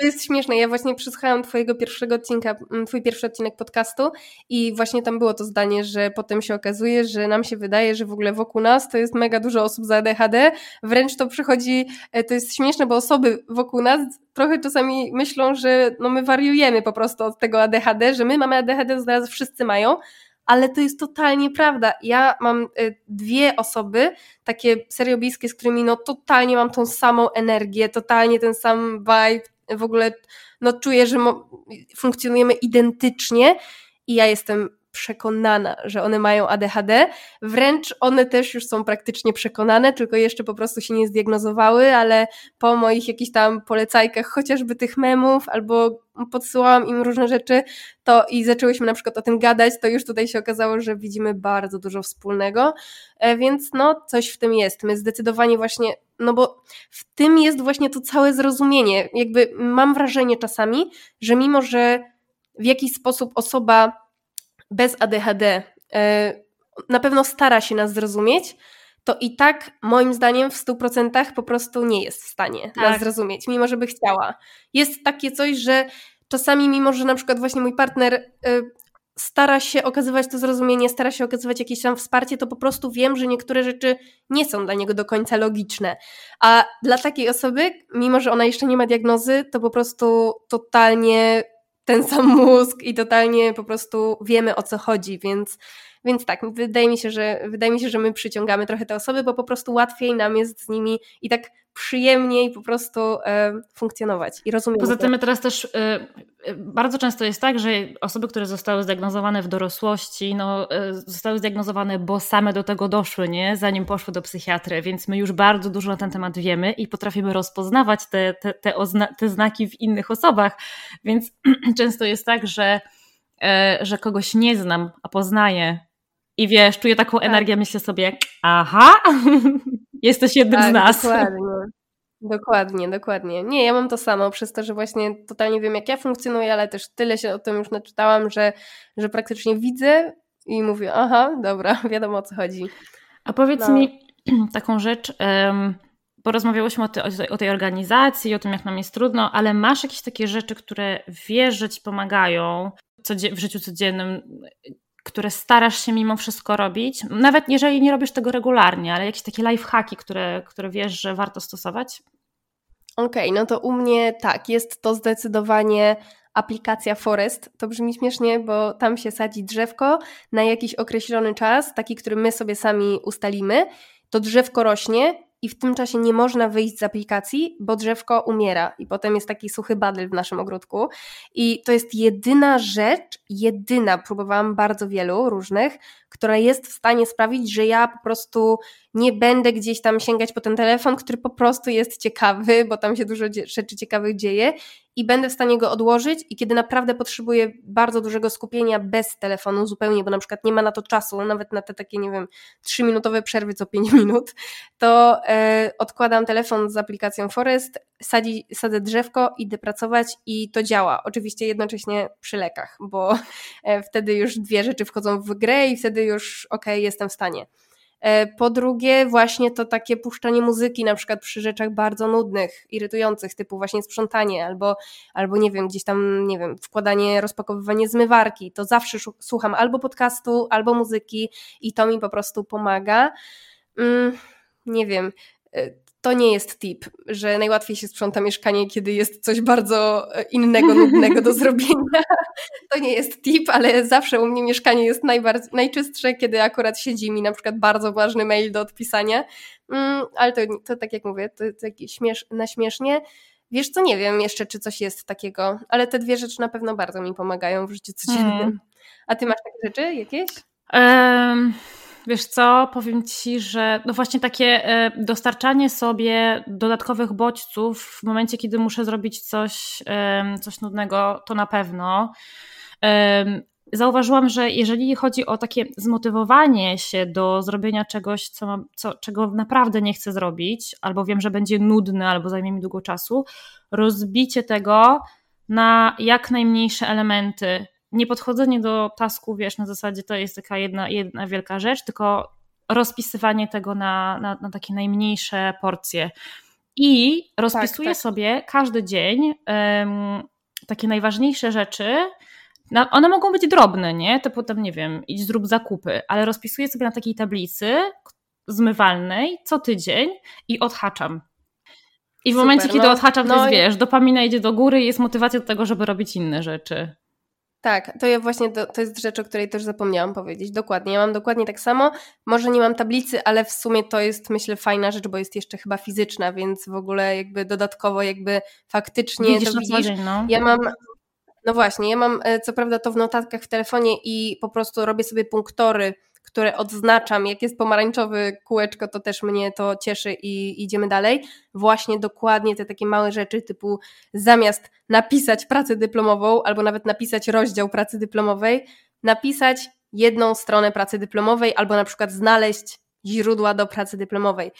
To jest śmieszne. Ja właśnie przesłuchałam twojego pierwszego odcinka, mm, twój pierwszy odcinek podcastu i właśnie tam było to zdanie, że potem się okazuje, że nam się wydaje, że w ogóle wokół nas to jest mega dużo osób z ADHD. Wręcz to przychodzi, e, to jest śmieszne, bo osoby wokół nas trochę czasami myślą, że no my wariujemy po prostu od tego ADHD, że my mamy ADHD, zaraz wszyscy mają, ale to jest totalnie prawda. Ja mam e, dwie osoby, takie serio bliskie, z którymi no totalnie mam tą samą energię, totalnie ten sam vibe, w ogóle no, czuję, że funkcjonujemy identycznie i ja jestem przekonana, że one mają ADHD. Wręcz one też już są praktycznie przekonane, tylko jeszcze po prostu się nie zdiagnozowały, ale po moich jakichś tam polecajkach, chociażby tych memów, albo podsyłałam im różne rzeczy, to i zaczęłyśmy na przykład o tym gadać, to już tutaj się okazało, że widzimy bardzo dużo wspólnego, e, więc no coś w tym jest. My zdecydowanie właśnie, no bo w tym jest właśnie to całe zrozumienie. Jakby mam wrażenie czasami, że mimo, że w jakiś sposób osoba bez ADHD e, na pewno stara się nas zrozumieć, to i tak moim zdaniem w 100% po prostu nie jest w stanie tak. nas zrozumieć, mimo że by chciała. Jest takie coś, że czasami mimo, że na przykład właśnie mój partner e, stara się okazywać to zrozumienie, stara się okazywać jakieś tam wsparcie, to po prostu wiem, że niektóre rzeczy nie są dla niego do końca logiczne. A dla takiej osoby, mimo że ona jeszcze nie ma diagnozy, to po prostu totalnie ten sam mózg i totalnie po prostu wiemy o co chodzi, więc, więc tak, wydaje mi, się, że, wydaje mi się, że my przyciągamy trochę te osoby, bo po prostu łatwiej nam jest z nimi i tak przyjemniej po prostu e, funkcjonować i rozumieć. Poza tym teraz też e, e, bardzo często jest tak, że osoby, które zostały zdiagnozowane w dorosłości, no, e, zostały zdiagnozowane, bo same do tego doszły, nie? zanim poszły do psychiatry, więc my już bardzo dużo na ten temat wiemy i potrafimy rozpoznawać te, te, te, te znaki w innych osobach, więc często jest tak, że, e, że kogoś nie znam, a poznaję i wiesz, czuję taką tak. energię, myślę sobie, aha, Jesteś jednym tak, z nas. Dokładnie. Dokładnie, dokładnie. Nie, ja mam to samo, przez to, że właśnie totalnie wiem, jak ja funkcjonuję, ale też tyle się o tym już naczytałam, że, że praktycznie widzę i mówię, aha, dobra, wiadomo o co chodzi. A powiedz no. mi taką rzecz, um, bo rozmawiałyśmy o, ty, o, tej organizacji, o tym, jak nam jest trudno, ale masz jakieś takie rzeczy, które wiesz, że ci pomagają w życiu codziennym, które starasz się mimo wszystko robić, nawet jeżeli nie robisz tego regularnie, ale jakieś takie lifehacki, które, które wiesz, że warto stosować? Okej, okay, no to u mnie tak, jest to zdecydowanie aplikacja Forest. To brzmi śmiesznie, bo tam się sadzi drzewko na jakiś określony czas, taki, który my sobie sami ustalimy. To drzewko rośnie i w tym czasie nie można wyjść z aplikacji, bo drzewko umiera i potem jest taki suchy badel w naszym ogródku. I to jest jedyna rzecz, jedyna, próbowałam bardzo wielu różnych, która jest w stanie sprawić, że ja po prostu nie będę gdzieś tam sięgać po ten telefon, który po prostu jest ciekawy, bo tam się dużo rzeczy ciekawych dzieje i będę w stanie go odłożyć i kiedy naprawdę potrzebuję bardzo dużego skupienia bez telefonu zupełnie, bo na przykład nie ma na to czasu, nawet na te takie, nie wiem, trzyminutowe przerwy co pięć minut, to e, odkładam telefon z aplikacją Forest, sadzi, sadzę drzewko, idę pracować i to działa. Oczywiście jednocześnie przy lekach, bo e, wtedy już dwie rzeczy wchodzą w grę i wtedy już okej, okay, jestem w stanie. E, po drugie, właśnie to takie puszczanie muzyki, na przykład przy rzeczach bardzo nudnych, irytujących, typu właśnie sprzątanie, albo, albo nie wiem, gdzieś tam, nie wiem, wkładanie, rozpakowywanie zmywarki. To zawsze słucham albo podcastu, albo muzyki i to mi po prostu pomaga. Mm, nie wiem, e, to nie jest tip, że najłatwiej się sprząta mieszkanie, kiedy jest coś bardzo e, innego, nudnego do zrobienia. To nie jest tip, ale zawsze u mnie mieszkanie jest najczystsze, kiedy akurat siedzi mi na przykład bardzo ważny mail do odpisania. Mm, ale to, to tak jak mówię, to, to śmiesz, na śmiesznie. Wiesz co, nie wiem jeszcze, czy coś jest takiego, ale te dwie rzeczy na pewno bardzo mi pomagają w życiu codziennym. Hmm. A ty masz takie rzeczy jakieś? Um, Wiesz co, powiem ci, że no właśnie takie e, dostarczanie sobie dodatkowych bodźców w momencie, kiedy muszę zrobić coś, coś nudnego, to na pewno. Zauważyłam, że jeżeli chodzi o takie zmotywowanie się do zrobienia czegoś, co, co, czego naprawdę nie chcę zrobić, albo wiem, że będzie nudne, albo zajmie mi długo czasu, rozbicie tego na jak najmniejsze elementy nie podchodzenie do tasku, wiesz, na zasadzie to jest taka jedna, jedna wielka rzecz, tylko rozpisywanie tego na, na, na takie najmniejsze porcje. I rozpisuję tak, tak. sobie każdy dzień um, takie najważniejsze rzeczy. Na, one mogą być drobne, nie? To potem, nie wiem, idź zrób zakupy, ale rozpisuję sobie na takiej tablicy zmywalnej co tydzień i odhaczam. I w Super, momencie, kiedy no, odhaczam, no to jest, wiesz, dopamina idzie do góry i jest motywacja do tego, żeby robić inne rzeczy. Tak, to ja właśnie to, to jest rzecz, o której też zapomniałam powiedzieć. Dokładnie. Ja mam dokładnie tak samo. Może nie mam tablicy, ale w sumie to jest myślę fajna rzecz, bo jest jeszcze chyba fizyczna, więc w ogóle jakby dodatkowo jakby faktycznie widzisz to widzisz. Dzień, no. Ja mam no właśnie, ja mam e, co prawda to w notatkach w telefonie i po prostu robię sobie punktory które odznaczam, jak jest pomarańczowy kółeczko, to też mnie to cieszy i idziemy dalej. Właśnie dokładnie te takie małe rzeczy, typu zamiast napisać pracę dyplomową albo nawet napisać rozdział pracy dyplomowej, napisać jedną stronę pracy dyplomowej albo na przykład znaleźć źródła do pracy dyplomowej.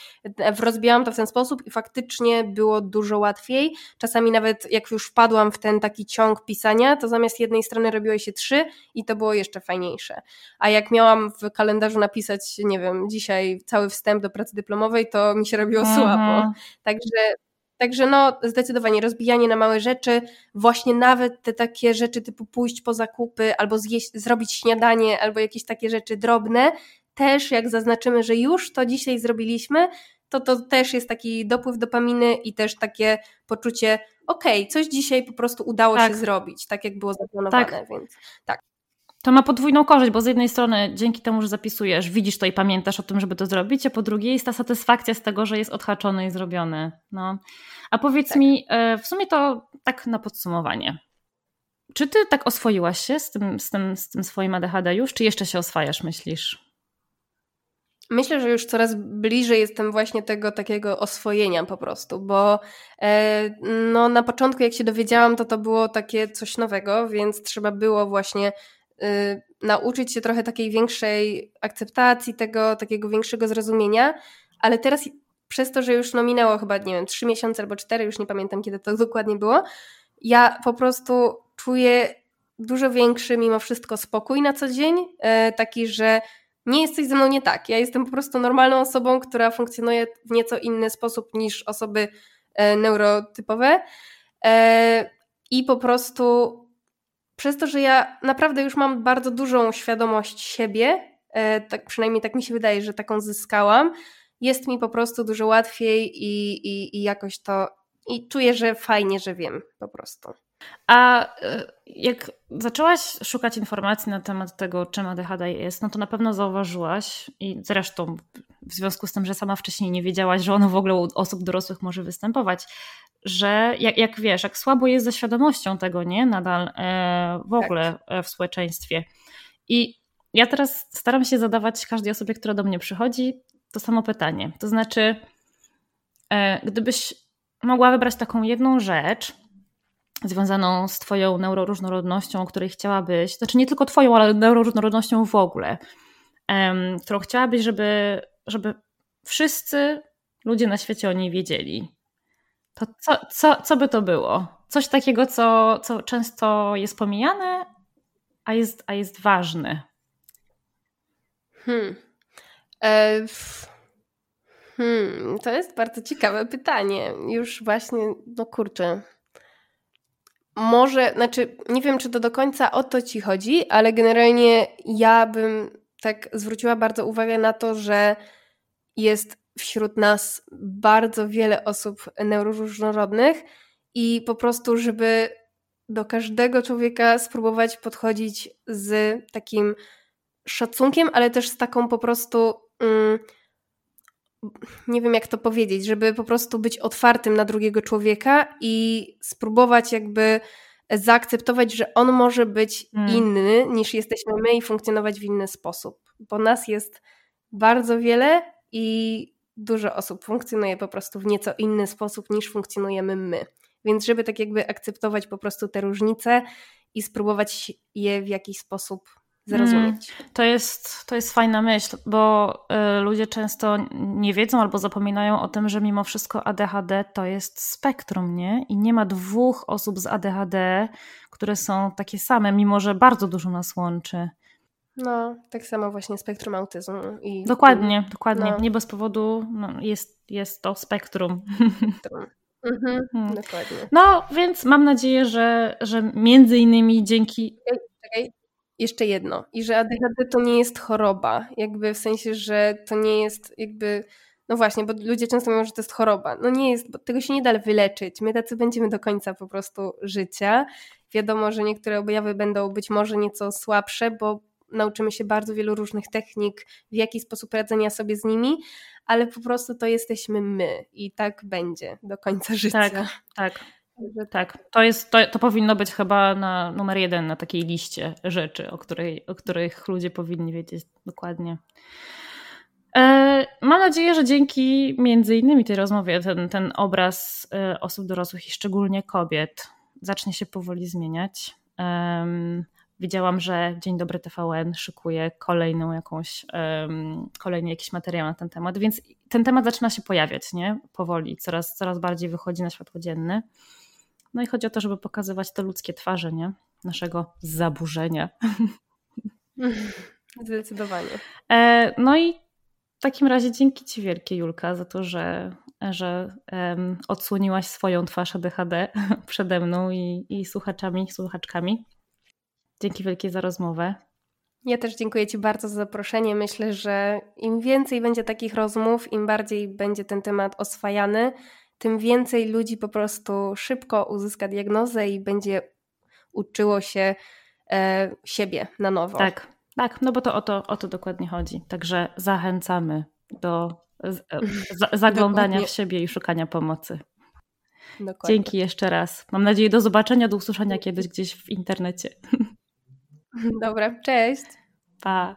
Rozbijałam to w ten sposób i faktycznie było dużo łatwiej. Czasami nawet jak już wpadłam w ten taki ciąg pisania, to zamiast jednej strony robiło się trzy i to było jeszcze fajniejsze. A jak miałam w kalendarzu napisać, nie wiem, dzisiaj cały wstęp do pracy dyplomowej, to mi się robiło mhm. słabo. Także Także no, zdecydowanie rozbijanie na małe rzeczy, właśnie nawet te takie rzeczy typu pójść po zakupy, albo zjeść, zrobić śniadanie, albo jakieś takie rzeczy drobne, też jak zaznaczymy, że już to dzisiaj zrobiliśmy, to to też jest taki dopływ dopaminy i też takie poczucie, okej, okay, coś dzisiaj po prostu udało tak. się zrobić, tak jak było zaplanowane, tak. więc tak. To ma podwójną korzyść, bo z jednej strony dzięki temu, że zapisujesz, widzisz to i pamiętasz o tym, żeby to zrobić, a po drugiej jest ta satysfakcja z tego, że jest odhaczone i zrobione. No. A powiedz tak. mi, e, w sumie to tak na podsumowanie. Czy ty tak oswoiłaś się z tym, z tym, z tym swoim ADHD już, czy jeszcze się oswajasz, myślisz? Myślę, że już coraz bliżej jestem właśnie tego takiego oswojenia po prostu, bo e, no, na początku jak się dowiedziałam, to to było takie coś nowego, więc trzeba było właśnie e, nauczyć się trochę takiej większej akceptacji tego, takiego większego zrozumienia, ale teraz przez to, że już no minęło chyba, nie wiem, trzy miesiące albo cztery, już nie pamiętam kiedy to dokładnie było, ja po prostu czuję dużo większy mimo wszystko spokój na co dzień, e, taki, że nie jest coś ze mną nie tak. Ja jestem po prostu normalną osobą, która funkcjonuje w nieco inny sposób niż osoby e, neurotypowe. E, I po prostu przez to, że ja naprawdę już mam bardzo dużą świadomość siebie, e, tak przynajmniej tak mi się wydaje, że taką zyskałam, jest mi po prostu dużo łatwiej i, i, i jakoś to. I czuję, że fajnie, że wiem po prostu. A e, jak zaczęłaś szukać informacji na temat tego, czym ADHD jest, no to na pewno zauważyłaś i zresztą w związku z tym, że sama wcześniej nie wiedziałaś, że ono w ogóle u osób dorosłych może występować, że jak, jak wiesz, jak słabo jest ze świadomością tego, nie? Nadal e, w ogóle tak. W społeczeństwie. I ja teraz staram się zadawać każdej osobie, która do mnie przychodzi, to samo pytanie. To znaczy, e, gdybyś mogła wybrać taką jedną rzecz, związaną z Twoją neuroróżnorodnością, o której chciałabyś, znaczy nie tylko Twoją, ale neuroróżnorodnością w ogóle, um, którą chciałabyś, żeby, żeby wszyscy ludzie na świecie o niej wiedzieli. To co, co, co by to było? Coś takiego, co, co często jest pomijane, a jest, a jest ważne. Hmm. E, hmm. To jest bardzo ciekawe pytanie. Już właśnie, no kurczę może, znaczy nie wiem, czy to do końca o to ci chodzi, ale generalnie ja bym tak zwróciła bardzo uwagę na to, że jest wśród nas bardzo wiele osób neuroróżnorodnych i po prostu, żeby do każdego człowieka spróbować podchodzić z takim szacunkiem, ale też z taką po prostu. Mm, nie wiem jak to powiedzieć, żeby po prostu być otwartym na drugiego człowieka i spróbować jakby zaakceptować, że on może być hmm. inny niż jesteśmy my i funkcjonować w inny sposób. Bo nas jest bardzo wiele i dużo osób funkcjonuje po prostu w nieco inny sposób niż funkcjonujemy my. Więc żeby tak jakby akceptować po prostu te różnice i spróbować je w jakiś sposób zrozumieć. Mm, to, jest, to jest fajna myśl, bo y, ludzie często nie wiedzą albo zapominają o tym, że mimo wszystko ADHD to jest spektrum, nie? I nie ma dwóch osób z ADHD, które są takie same, mimo że bardzo dużo nas łączy. No, tak samo właśnie spektrum autyzmu. I dokładnie, dokładnie. No. Nie bez powodu no, jest, jest to spektrum. spektrum. Mhm, hmm. Dokładnie. No, więc mam nadzieję, że, że między innymi dzięki. Czekaj, czekaj jeszcze jedno. I że ADHD to nie jest choroba. Jakby w sensie, że to nie jest jakby. No właśnie, bo ludzie często mówią, że to jest choroba. No nie jest, bo tego się nie da wyleczyć. My tacy będziemy do końca po prostu życia. Wiadomo, że niektóre objawy będą być może nieco słabsze, bo nauczymy się bardzo wielu różnych technik, w jaki sposób radzenia sobie z nimi, ale po prostu to jesteśmy my i tak będzie do końca życia. Tak, tak. Tak, to, jest, to, to powinno być chyba na numer jeden na takiej liście rzeczy, o, której, o których ludzie powinni wiedzieć dokładnie. E, mam nadzieję, że dzięki między innymi tej rozmowie ten, ten obraz e, osób dorosłych i szczególnie kobiet zacznie się powoli zmieniać. Widziałam, że Dzień Dobry TVN szykuje kolejną jakąś, kolejny jakiś materiał na ten temat, więc ten temat zaczyna się pojawiać, nie? Powoli, coraz, coraz bardziej wychodzi na światło dzienne. No i chodzi o to, żeby pokazywać te ludzkie twarze, nie? Naszego zaburzenia. Zdecydowanie. E, no i w takim razie dzięki Ci wielkie, Julka, za to, że, że um, odsłoniłaś swoją twarz ADHD przede mną i, i słuchaczami, słuchaczkami. Dzięki wielkie za rozmowę. Ja też dziękuję Ci bardzo za zaproszenie. Myślę, że im więcej będzie takich rozmów, im bardziej będzie ten temat oswajany, tym więcej ludzi po prostu szybko uzyska diagnozę i będzie uczyło się e, siebie na nowo. Tak, tak, no bo to o to, o to dokładnie chodzi. Także zachęcamy do z, zaglądania w siebie i szukania pomocy. Dokładnie. Dzięki jeszcze raz. Mam nadzieję do zobaczenia, do usłyszenia kiedyś gdzieś w internecie. Dobra, cześć. Pa.